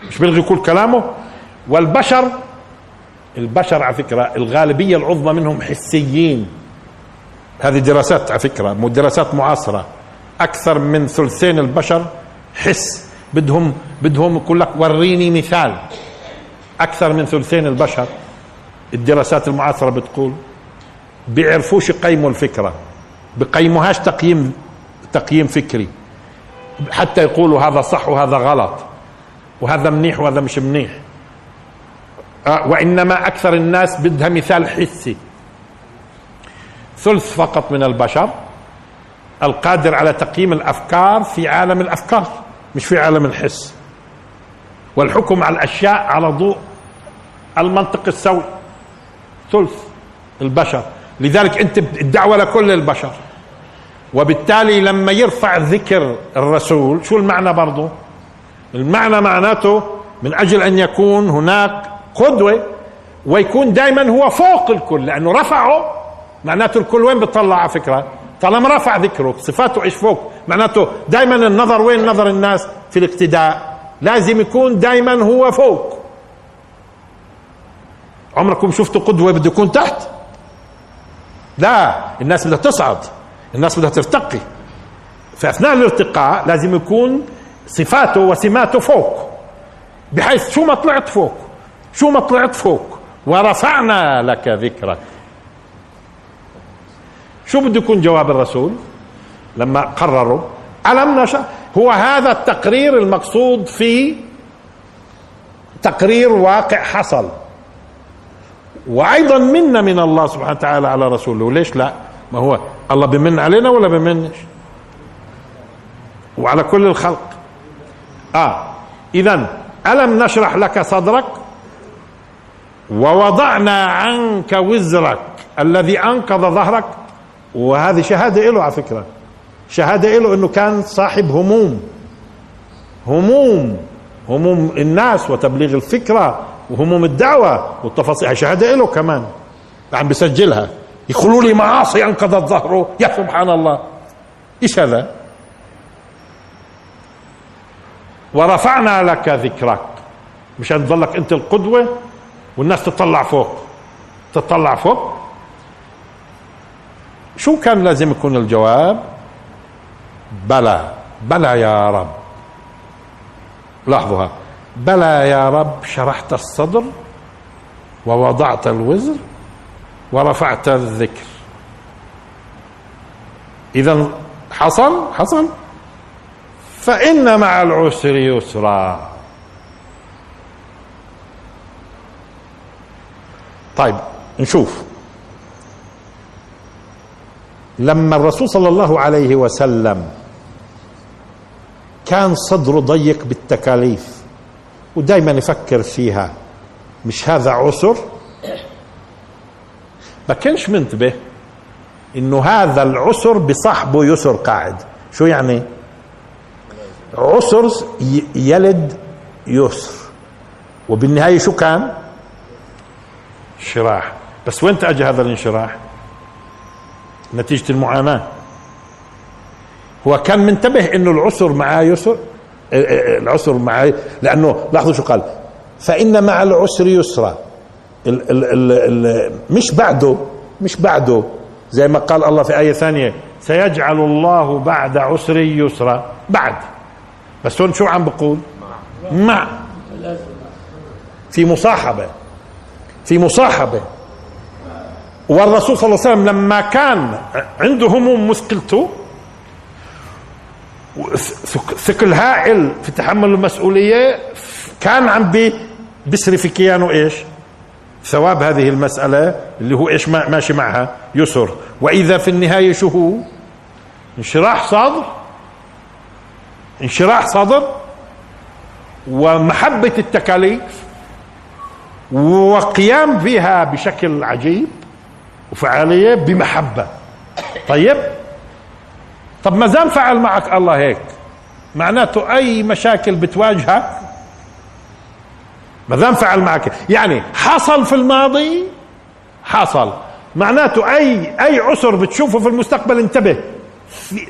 مش بيلغي كل كلامه؟ والبشر البشر على فكرة الغالبية العظمى منهم حسيين. هذه دراسات على فكرة دراسات معاصرة. أكثر من ثلثين البشر حس بدهم بدهم يقول لك وريني مثال. أكثر من ثلثين البشر الدراسات المعاصرة بتقول بيعرفوش يقيموا الفكرة بقيموهاش تقييم تقييم فكري. حتى يقولوا هذا صح وهذا غلط وهذا منيح وهذا مش منيح. آه، وإنما أكثر الناس بدها مثال حسي. ثلث فقط من البشر القادر على تقييم الأفكار في عالم الأفكار مش في عالم الحس. والحكم على الأشياء على ضوء المنطق السوي. ثلث البشر. لذلك أنت الدعوة لكل البشر. وبالتالي لما يرفع ذكر الرسول شو المعنى برضه المعنى معناته من أجل أن يكون هناك قدوة ويكون دائما هو فوق الكل لأنه رفعه معناته الكل وين بتطلع على فكرة؟ طالما رفع ذكره صفاته فوق. معناته دائما النظر وين نظر الناس؟ في الاقتداء. لازم يكون دائما هو فوق. عمركم شفتوا قدوة بده يكون تحت؟ لا. الناس بدها تصعد. الناس بدها ترتقي. في اثناء الارتقاء لازم يكون صفاته وسماته فوق. بحيث شو ما طلعت فوق؟ شو ما طلعت فوق؟ ورفعنا لك ذكرك. شو بده يكون جواب الرسول؟ لما قرروا ألم نشأ؟ هو هذا التقرير المقصود في تقرير واقع حصل. وأيضا منا من الله سبحانه وتعالى على رسوله. ليش لا؟ ما هو الله بمن علينا ولا بمنش؟ وعلى كل الخلق. آه اذا ألم نشرح لك صدرك؟ ووضعنا عنك وزرك الذي انقذ ظهرك وهذه شهادة له على فكرة. شهادة له إنه كان صاحب هموم. هموم. هموم الناس وتبليغ الفكرة وهموم الدعوة والتفاصيل. شهادة له كمان. عم بسجلها. يقولوا لي معاصي انقذت ظهره. يا سبحان الله. إيش هذا؟ ورفعنا لك ذكرك. مشان تظلك أنت القدوة والناس تطلع فوق. تطلع فوق. شو كان لازم يكون الجواب؟ بلى. بلى يا رب. لاحظوها بلى يا رب شرحت الصدر ووضعت الوزر ورفعت الذكر. إذا حصل؟ حصل. فإن مع العسر يسرا. طيب نشوف. لما الرسول صلى الله عليه وسلم كان صدره ضيق بالتكاليف ودائما يفكر فيها مش هذا عسر؟ ما كانش منتبه إنه هذا العسر بصاحبه يسر قاعد. شو يعني؟ عسر يلد يسر. وبالنهاية شو كان؟ شراح. بس وين اجى هذا الانشراح؟ نتيجة المعاناة. هو كان منتبه إنه العسر معاه يسر العسر معاه لأنه لاحظوا شو قال؟ فإن مع العسر يسرا. ال ال ال ال مش بعده مش بعده زي ما قال الله في آية ثانية سيجعل الله بعد عسر يسرا. بعد. بس هون شو عم بقول؟ مع. في مصاحبة. في مصاحبة. والرسول صلى الله عليه وسلم لما كان عنده هموم مثقلته ثقل هائل في تحمل المسؤولية كان عم بيسري في كيانه إيش؟ ثواب هذه المسألة اللي هو إيش ماشي معها يسر. وإذا في النهاية شو هو؟ انشراح صدر انشراح صدر ومحبة التكاليف. وقيام بها بشكل عجيب. وفعالية بمحبة. طيب؟ طب ما زال فعل معك الله هيك. معناته أي مشاكل بتواجهك؟ ما دام فعل معك. يعني حصل في الماضي؟ حصل. معناته أي أي عسر بتشوفه في المستقبل؟ انتبه.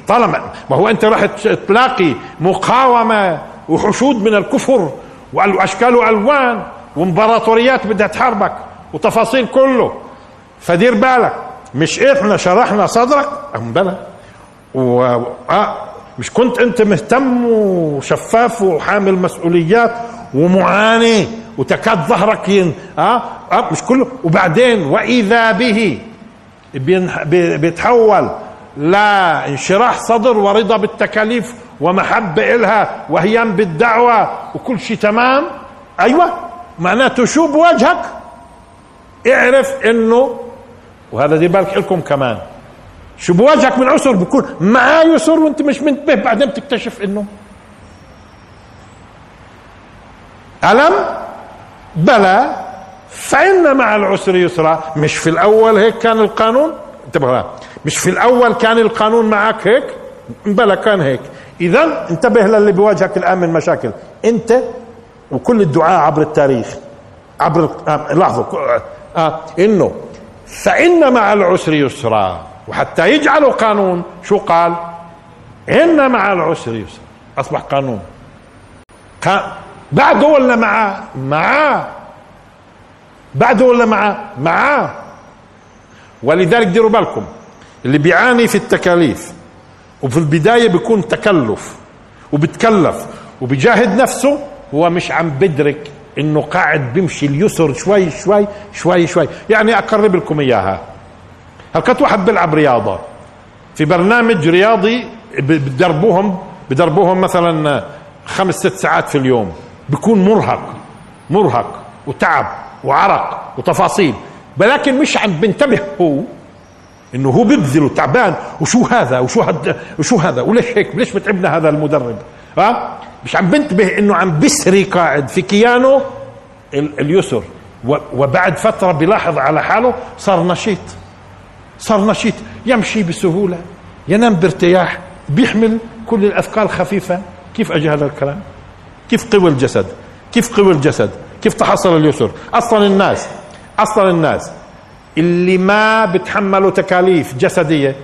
طالما ما هو أنت راح تلاقي مقاومة وحشود من الكفر وأشكال وألوان وامبراطوريات بدها تحاربك وتفاصيل كله. فدير بالك. مش إحنا شرحنا صدرك. أم بلى. و آه مش كنت أنت مهتم وشفاف وحامل مسؤوليات ومعاني وتكاد ظهرك ين آه, آه مش كله. وبعدين وإذا به بيتحول لا انشراح صدر ورضا بالتكاليف ومحبة إلها وهيام بالدعوة وكل شيء تمام. أيوة. معناته شو بوجهك اعرف إنه وهذا دي بالك لكم كمان. شو بوجهك من عسر؟ بكون معاه يسر وانت مش منتبه بعدين بتكتشف إنه. ألم؟ بلى. فإن مع العسر يسرا. مش في الأول هيك كان القانون؟ انتبه مش في الأول كان القانون معك هيك؟ بلى كان هيك. إذا انتبه للي بيواجهك الآن من مشاكل. أنت وكل الدعاء عبر التاريخ. عبر آه، لاحظوا آه إنه فإن مع العسر يسرا وحتى يجعلوا قانون شو قال؟ إن مع العسر يسرا أصبح قانون. بعده ولا معاه معاه بعده ولا معاه معاه ولذلك ديروا بالكم اللي بيعاني في التكاليف وفي البداية بيكون تكلف وبتكلف وبيجاهد نفسه هو مش عم بدرك إنه قاعد بيمشي اليسر شوي شوي شوي شوي. يعني أقرب لكم إياها. هل كنت واحد بيلعب رياضة. في برنامج رياضي بدربوهم بدربوهم مثلا خمس ست ساعات في اليوم. بيكون مرهق مرهق وتعب وعرق وتفاصيل. ولكن مش عم بنتبه هو إنه هو بيبذل وتعبان. وشو هذا؟ وشو هذا وشو هذا؟ وليش هيك؟ ليش بتعبنا هذا المدرب؟ ها؟ مش عم بنتبه إنه عم بسري قاعد في كيانه اليسر. وبعد فترة بيلاحظ على حاله صار نشيط. صار نشيط. يمشي بسهولة. ينام بارتياح. بيحمل كل الأثقال خفيفة. كيف اجى هذا الكلام؟ كيف قوى الجسد؟ كيف قوى الجسد؟ كيف تحصل اليسر؟ أصلا الناس. أصلا الناس. اللي ما بتحملوا تكاليف جسدية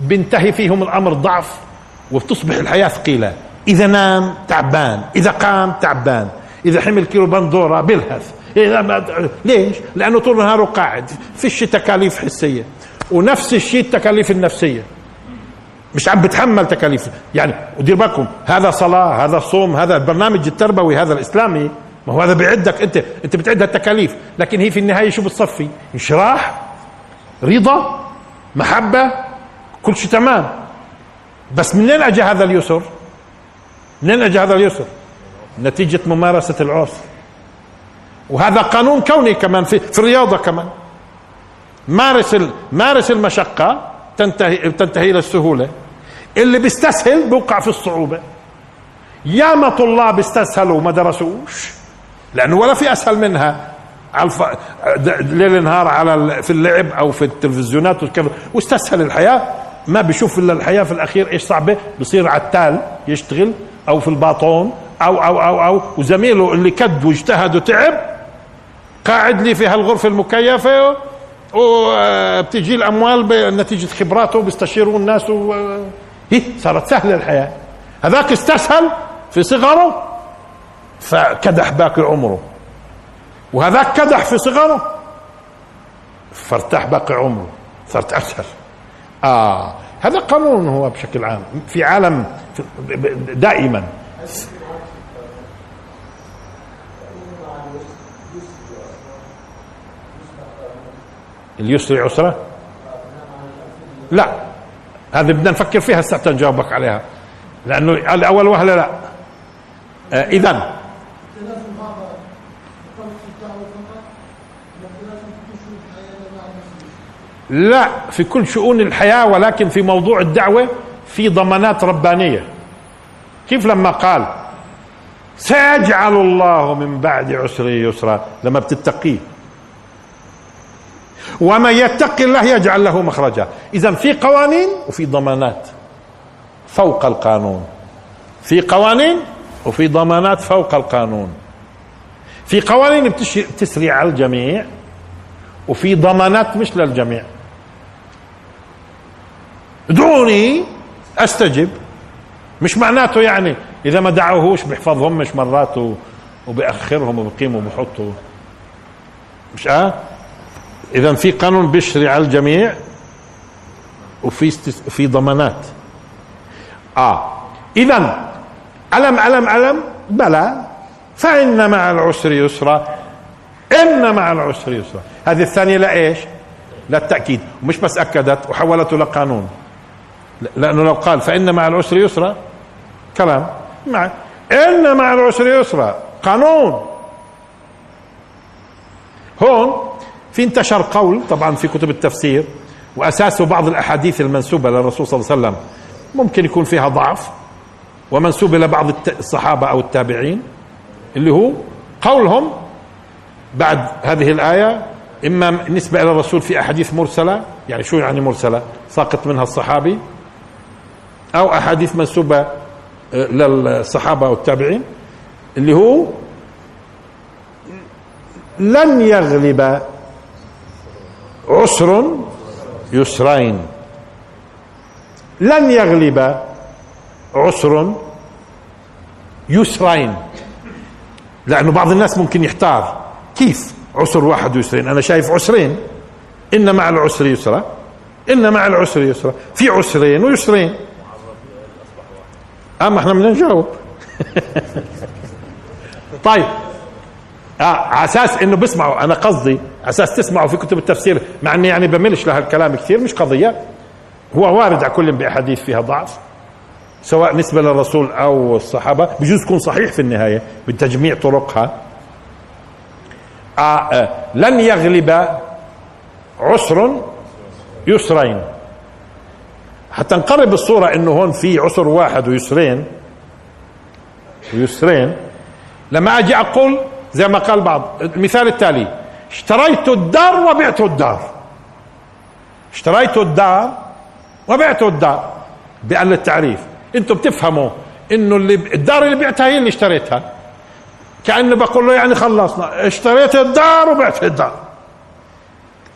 بينتهي فيهم الأمر ضعف وبتصبح الحياة ثقيلة. إذا نام تعبان إذا قام تعبان إذا حمل كيلو بندورة بلهث إذا ليش؟ لأنه طول نهاره قاعد. فيش تكاليف حسية. ونفس الشيء التكاليف النفسية. مش عم بتحمل تكاليف. يعني ودير بالكم هذا صلاة هذا صوم هذا البرنامج التربوي هذا الإسلامي. ما هو هذا بيعدك أنت. أنت بتعد التكاليف لكن هي في النهاية شو بتصفي؟ انشراح رضا محبة كل شيء تمام. بس منين اجى هذا اليسر؟ منين اجى هذا اليسر نتيجة ممارسة العرس وهذا قانون كوني كمان في, في الرياضة كمان. مارس مارس المشقة تنتهي تنتهي إلى السهولة. اللي بيستسهل بوقع في الصعوبة. ياما طلاب استسهلوا وما درسوش لأنه ولا في أسهل منها. على. ليل نهار على في اللعب أو في التلفزيونات وكذا. واستسهل الحياة. ما بيشوف إلا الحياة في الأخير إيش صعبة؟ بصير عتال يشتغل. أو في الباطون أو أو أو أو وزميله اللي كد واجتهد وتعب قاعد لي في هالغرفة المكيفة وبتجي الأموال نتيجه خبراته بيستشيروا الناس و... هي صارت سهلة الحياة. هذاك استسهل في صغره فكدح باقي عمره. وهذاك كدح في صغره فارتاح باقي عمره صارت أسهل. آه. هذا قانون هو بشكل عام في عالم دائما. اليسر عسرة؟ لا. هذه بدنا نفكر فيها هسه نجاوبك عليها. لأنه الأول وهله لا. آه اذا لا في كل شؤون الحياة ولكن في موضوع الدعوة في ضمانات ربانية. كيف لما قال سيجعل الله من بعد عسر يسرا لما بتتقيه. ومن يتق الله يجعل له مخرجا اذا في قوانين وفي ضمانات فوق القانون. في قوانين وفي ضمانات فوق القانون. في قوانين بتسري على الجميع وفي ضمانات مش للجميع. ادعوني أستجب. مش معناته يعني إذا ما دعوهوش بيحفظهم مش مرات وبيأخرهم وبقيم وبحطوا مش آه؟ إذا في قانون بيشري على الجميع وفي في ضمانات. آه. اذا علم علم علم بلى. فإن مع العسر يسرا. إن مع العسر يسرا. هذه الثانية لإيش؟ للتأكيد. ومش بس أكدت وحولته لقانون. لأنه لو قال فإن مع العسر يسرا كلام. مع إن مع العسر يسرا قانون. هون في انتشر قول طبعا في كتب التفسير واساسه بعض الأحاديث المنسوبة للرسول صلى الله عليه وسلم ممكن يكون فيها ضعف ومنسوبه لبعض الصحابة أو التابعين اللي هو قولهم بعد هذه الآية إما نسبة إلى الرسول في أحاديث مرسلة يعني شو يعني مرسلة؟ ساقط منها الصحابي. أو أحاديث منسوبة آه، للصحابة والتابعين اللي هو لن يغلب عسر يسرين. لن يغلب عسر يسرين. لأنه بعض الناس ممكن يحتار كيف عسر واحد ويسرين. أنا شايف عسرين إن مع العسر يسرا إن مع العسر يسرا في عسرين ويسرين. أما إحنا بدنا نجاوب. طيب. آه على أساس إنه بسمعوا أنا قصدي على أساس تسمعوا في كتب التفسير مع إني يعني بملش لهالكلام كثير مش قضية. هو وارد على كل بأحاديث فيها ضعف سواء نسبة للرسول أو الصحابة بجوز يكون صحيح في النهاية بتجميع طرقها. آه آه لن يغلب عسر يسرين. حتى نقرب الصورة إنه هون في عسر واحد ويسرين ويسرين. لما أجي أقول زي ما قال بعض المثال التالي اشتريت الدار وبعت الدار. اشتريت الدار وبعت الدار. بأقل التعريف. أنتم بتفهموا إنه اللي الدار اللي بعتها هي اللي اشتريتها. كأنه بقول له يعني خلصنا. اشتريت الدار وبعت الدار.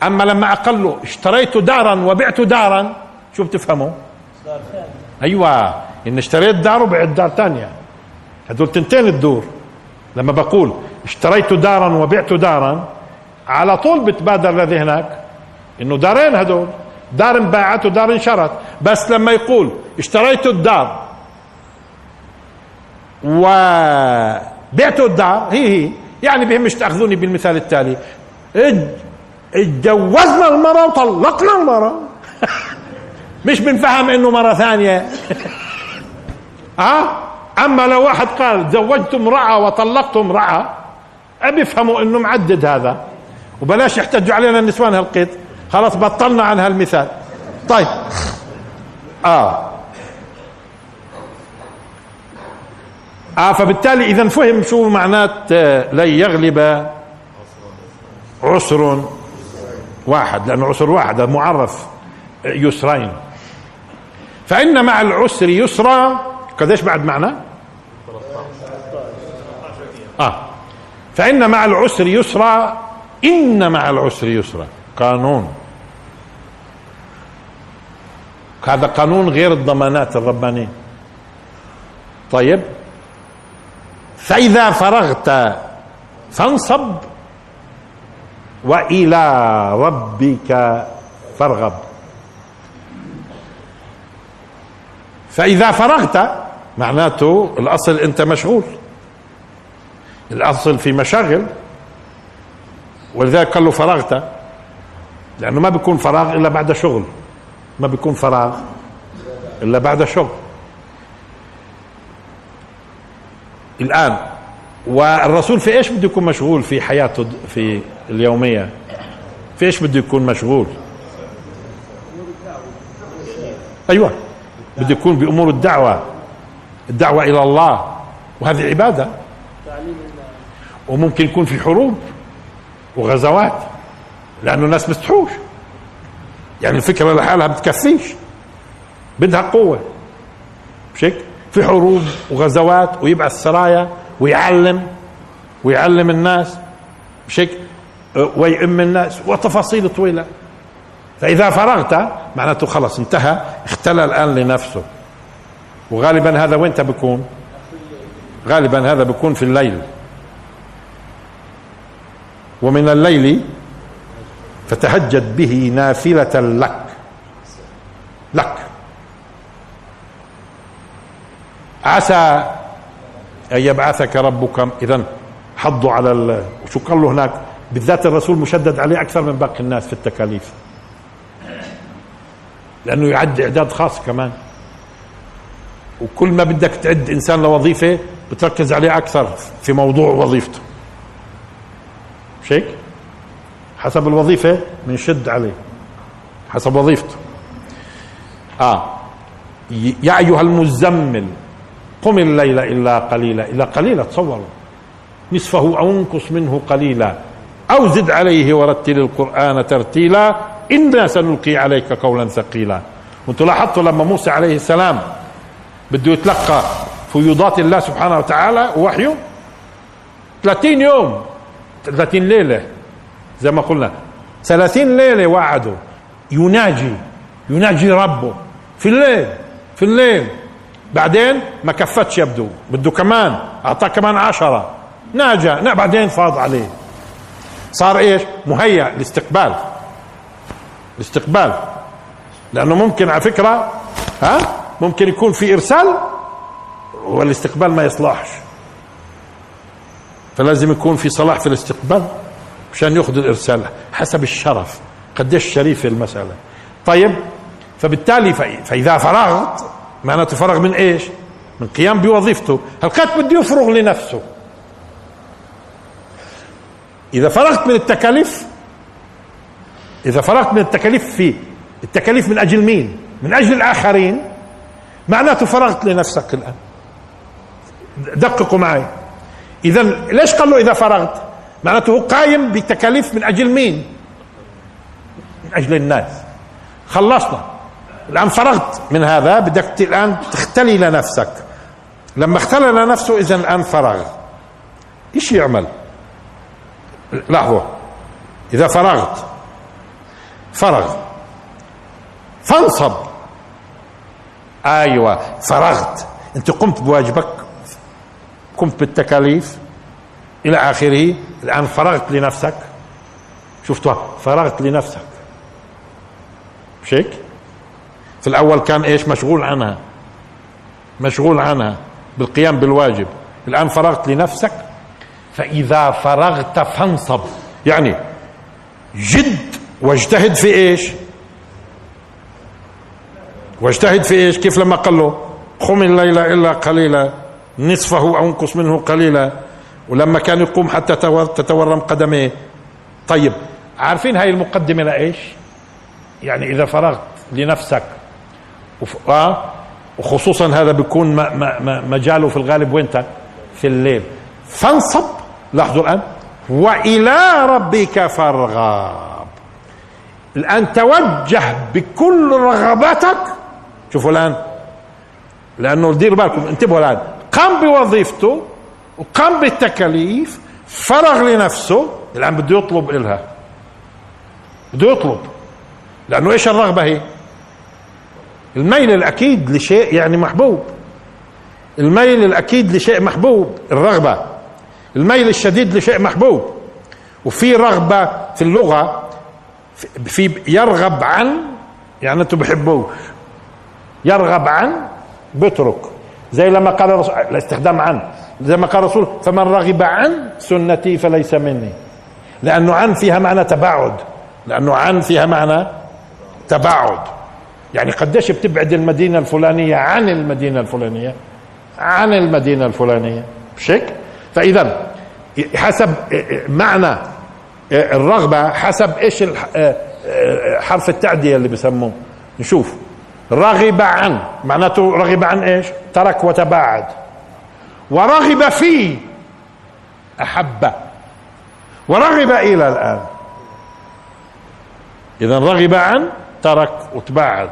أما لما أقول له اشتريت دارا وبعت دارا شو بتفهموا؟ أيوه إن اشتريت دار وبعت دار ثانية هدول تنتين الدور لما بقول اشتريت دارا وبعت دارا على طول بتبادر لذهنك إنه دارين هدول. دار انباعت ودار انشرت. بس لما يقول اشتريت الدار وبعت الدار هي هي يعني بهمش تاخذوني بالمثال التالي. اتجوزنا المرة وطلقنا المرة مش بنفهم إنه مرة ثانية. آه؟ أما لو واحد قال تزوجت امرأة وطلقت امرأة بيفهموا إنه معدد هذا. وبلاش يحتجوا علينا النسوان هالقيد. خلاص بطلنا عن هالمثال. طيب. آه. آه فبالتالي اذا فهم شو معنات آه، لن يغلب عسر واحد لأنه عسر واحد معرف يسرين. فإن مع العسر يسرا قديش بعد معنى آه. فإن مع العسر يسرا إن مع العسر يسرا. قانون. هذا قانون غير الضمانات الربانية. طيب. فإذا فرغت فانصب وإلى ربك فارغب. فإذا فرغت معناته الأصل أنت مشغول. الأصل في مشاغل ولذلك قال له فرغت. لأنه ما بيكون فراغ إلا بعد شغل. ما بيكون فراغ إلا بعد شغل. الآن والرسول في إيش بده يكون مشغول في حياته في اليومية؟ في إيش بده يكون مشغول؟ أيوه. بده يكون بأمور الدعوة. الدعوة إلى الله وهذه عبادة. وممكن يكون في حروب وغزوات لأنه الناس بيستحوش يعني الفكرة لحالها بتكفيش. بدها قوة. مش هيك في حروب وغزوات ويبعث سرايا ويعلم ويعلم الناس. مش هيك ويئم الناس. وتفاصيل طويلة. فإذا فرغت معناته خلص انتهى اختلى الآن لنفسه. وغالبا هذا وين بيكون غالبا هذا بيكون في الليل. ومن الليل فتهجد به نافلة لك. لك. عسى أن يبعثك ربك إذا حضوا على وشو قال له هناك؟ بالذات الرسول مشدد عليه أكثر من باقي الناس في التكاليف. لأنه يعد إعداد خاص كمان. وكل ما بدك تعد إنسان لوظيفة بتركز عليه أكثر في موضوع وظيفته. مش هيك؟ حسب الوظيفة بنشد عليه. حسب وظيفته. آه. يا أيها المزمل قم الليل إلا قليلا. إلا قليلا تصوروا. نصفه أو انقص منه قليلا. أو زد عليه ورتل القرآن ترتيلا. إنا سنلقي عليك قولا ثقيلا. وأنتم لاحظتوا لما موسى عليه السلام بده يتلقى فيوضات الله سبحانه وتعالى ووحيه؟ 30 يوم 30 ليلة زي ما قلنا. 30 ليلة وعدوا يناجي يناجي ربه. في الليل في الليل. بعدين ما كفتش يبدو. بده كمان أعطاه كمان عشرة. ناجى بعدين فاض عليه. صار إيش؟ مهيأ لاستقبال. الاستقبال لأنه ممكن على فكرة ها ممكن يكون في إرسال والاستقبال ما يصلحش. فلازم يكون في صلاح في الاستقبال مشان يأخذ الارسال حسب الشرف قديش شريفه المسألة. طيب فبالتالي فإذا فرغت معناته فرغ من إيش؟ من قيام بوظيفته. القاتل بده يفرغ لنفسه؟ إذا فرغت من التكاليف إذا فرغت من التكاليف في التكاليف من أجل مين؟ من أجل الآخرين؟ معناته فرغت لنفسك الآن. دققوا معي. اذا ليش قال له إذا فرغت؟ معناته هو قايم بتكاليف من أجل مين؟ من أجل الناس. خلصنا. الآن فرغت من هذا بدك الآن تختلي لنفسك. لما اختلى لنفسه اذا الآن فرغ. إيش يعمل؟ لاحظوا إذا فرغت فرغ. فانصب. أيوه فرغت. أنت قمت بواجبك قمت بالتكاليف إلى آخره. الآن فرغت لنفسك. شفتوا فرغت لنفسك. مش هيك في الأول كان إيش؟ مشغول عنها. مشغول عنها. بالقيام بالواجب. الآن فرغت لنفسك. فإذا فرغت فانصب. يعني جد واجتهد في إيش؟ واجتهد في إيش؟ كيف لما قال له قم الليل إلا قليلا نصفه أو انقص منه قليلا. ولما كان يقوم حتى تتورم قدميه. طيب عارفين هاي المقدمة لإيش؟ يعني إذا فرغت لنفسك. آه؟ وخصوصا هذا بيكون مجاله في الغالب وينت في الليل. فانصب لاحظوا الآن. وإلى ربك فارغب. الآن توجه بكل رغباتك. شوفوا الآن. لأنه دير بالكم انتبهوا الآن. قام بوظيفته وقام بالتكاليف فرغ لنفسه. الآن بده يطلب إلها. بده يطلب. لأنه إيش الرغبة هي؟ الميل الأكيد لشيء يعني محبوب. الميل الأكيد لشيء محبوب الرغبة. الميل الشديد لشيء محبوب. وفي رغبة في اللغة. في يرغب عن يعني أنتم بحبوه يرغب عن بترك. زي لما قال الرسول الاستخدام عن زي ما قال الرسول فمن رغب عن سنتي فليس مني. لأنه عن فيها معنى تباعد. لأنه عن فيها معنى تباعد. يعني قديش بتبعد المدينة الفلانية عن المدينة الفلانية؟ عن المدينة الفلانية. هيك فإذا حسب معنى الرغبة حسب إيش حرف التعدية اللي بسموه. نشوف. رغب عن معناته رغب عن إيش؟ ترك وتباعد. ورغب فيه أحب. ورغب إلى الآن. اذا رغب عن ترك وتباعد.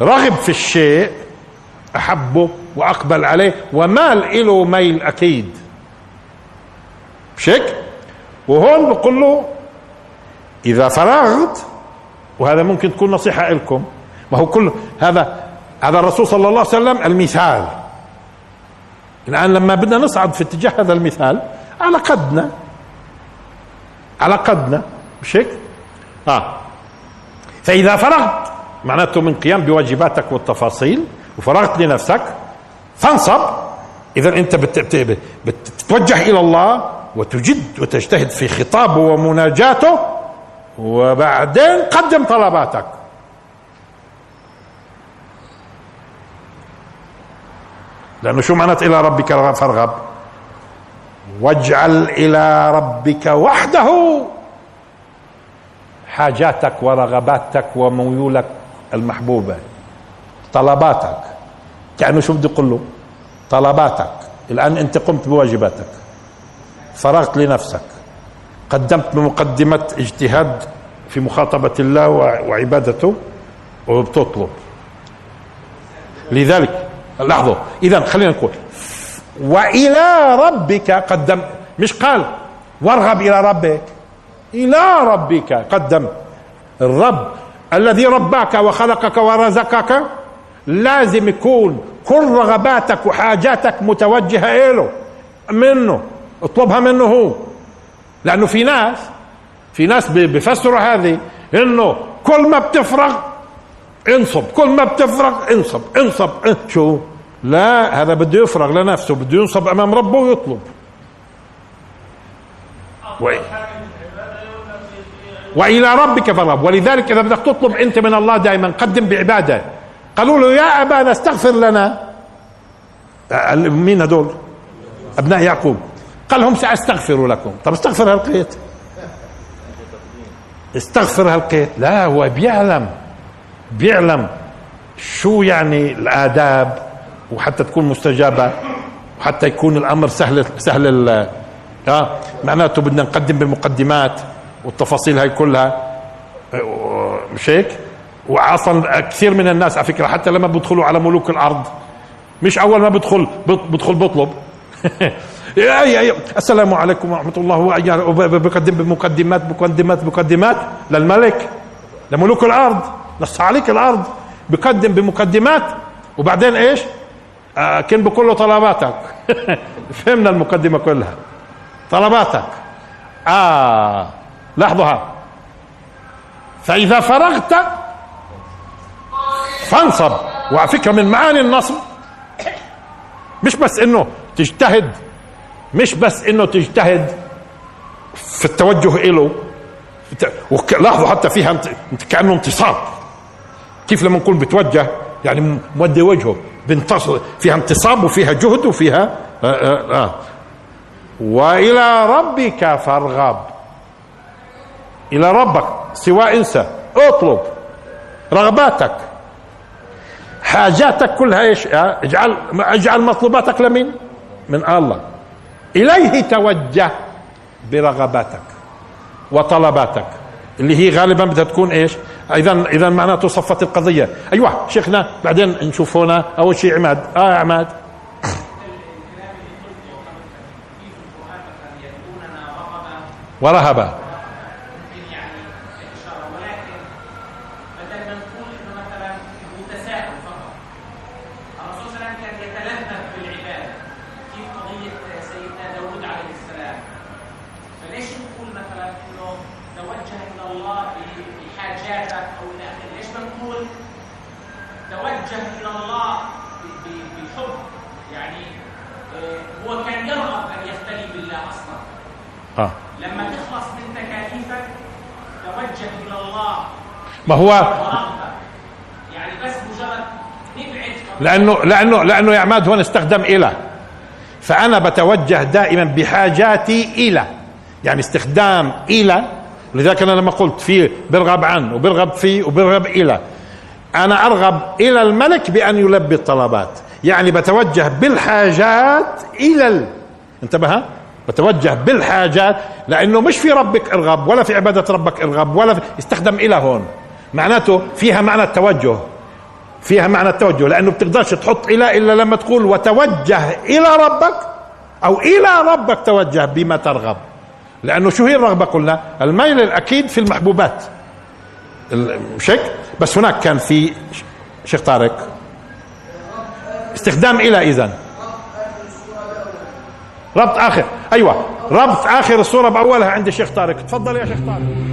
رغب في الشيء احبه وأقبل عليه. ومال له ميل أكيد. هيك وهون بقول له إذا فرغت وهذا ممكن تكون نصيحة لكم ما هو كل هذا هذا الرسول صلى الله عليه وسلم المثال. الان لما بدنا نصعد في اتجاه هذا المثال على قدنا. على قدنا. مش هيك؟ آه. فإذا فرغت معناته من قيام بواجباتك والتفاصيل وفرغت لنفسك فانصب. اذا أنت بتتوجه إلى الله وتجد وتجتهد في خطابه ومناجاته وبعدين قدم طلباتك. لأنه شو معنات إلى ربك فارغب؟ واجعل إلى ربك وحده. حاجاتك ورغباتك وميولك المحبوبة. طلباتك. كأنه شو بدي أقول له؟ طلباتك. الآن أنت قمت بواجباتك. فرغت لنفسك. قدمت بمقدمة اجتهاد في مخاطبة الله وعبادته وبتطلب. لذلك لاحظوا اذا خلينا نقول وإلى ربك قدم مش قال وارغب إلى ربك إلى ربك قدم. الرب الذي رباك وخلقك ورزقك لازم يكون كل رغباتك وحاجاتك متوجهة له منه. اطلبها منه هو. لأنه في ناس في ناس بفسروا هذه إنه كل ما بتفرغ انصب كل ما بتفرغ انصب انصب شو؟ لا هذا بده يفرغ لنفسه بده ينصب أمام ربه ويطلب. وإلى ربك فارغب. ولذلك إذا بدك تطلب أنت من الله دائما قدم بعبادة. قالوا له يا أبانا استغفر لنا. مين هدول؟ أبناء يعقوب. قال لهم سأستغفر لكم. طب استغفر هلقيت استغفر هلقيت لا هو بيعلم. بيعلم شو يعني الآداب وحتى تكون مستجابة وحتى يكون الأمر سهل سهل آه معناته بدنا نقدم بالمقدمات والتفاصيل هاي كلها. مش هيك؟ واصلا كثير من الناس على فكرة حتى لما بدخلوا على ملوك الأرض مش أول ما بدخل بدخل بطلب يا يا السلام عليكم ورحمة الله بقدم بمقدمات مقدمات مقدمات للملك لملوك الأرض نص عليك الأرض. بقدم بمقدمات. وبعدين إيش؟ آه بقول له طلباتك. فهمنا المقدمة كلها. طلباتك. آه لاحظوا فإذا فرغت فانصب. وعلى فكره من معاني النصب. مش بس إنه تجتهد مش بس إنه تجتهد في التوجه له لاحظوا حتى فيها كأنه انتصاب كيف لما نكون بتوجه يعني مودي وجهه بنتصر. فيها انتصاب وفيها جهد وفيها آآ آه، آآ آه. وإلى ربك فارغب. إلى ربك سواء إنسى. اطلب رغباتك. حاجاتك كلها إيش؟ آه، اجعل اجعل مطلوباتك لمين؟ من الله. إليه توجه برغباتك وطلباتك اللي هي غالبا بدها تكون إيش؟ اذا اذا معناته صفت القضية. أيوه شيخنا بعدين نشوف هنا أول شيء عماد. آه عماد. ورهبه ما هو؟ يعني بس مجرد نبعد لأنه لأنه لأنه يا عماد هون استخدم إلى. فأنا بتوجه دائما بحاجاتي إلى. يعني استخدام إلى. لذلك أنا لما قلت في برغب عن وبرغب في وبرغب إلى. أنا أرغب إلى الملك بأن يلبي الطلبات. يعني بتوجه بالحاجات إلى ال... انتبه بتوجه بالحاجات. لأنه مش في ربك إرغب ولا في عبادة ربك إرغب ولا في... استخدم إلى هون. معناته فيها معنى التوجه فيها معنى التوجه لأنه بتقدرش تحط إلى إلا لما تقول وتوجه إلى ربك أو إلى ربك توجه بما ترغب. لأنه شو هي الرغبة؟ قلنا الميل الأكيد في المحبوبات. مش هيك بس هناك كان في شيخ طارق. استخدام إلى اذا ربط آخر. أيوه. ربط آخر الصورة بأولها عند الشيخ طارق. تفضل يا شيخ طارق.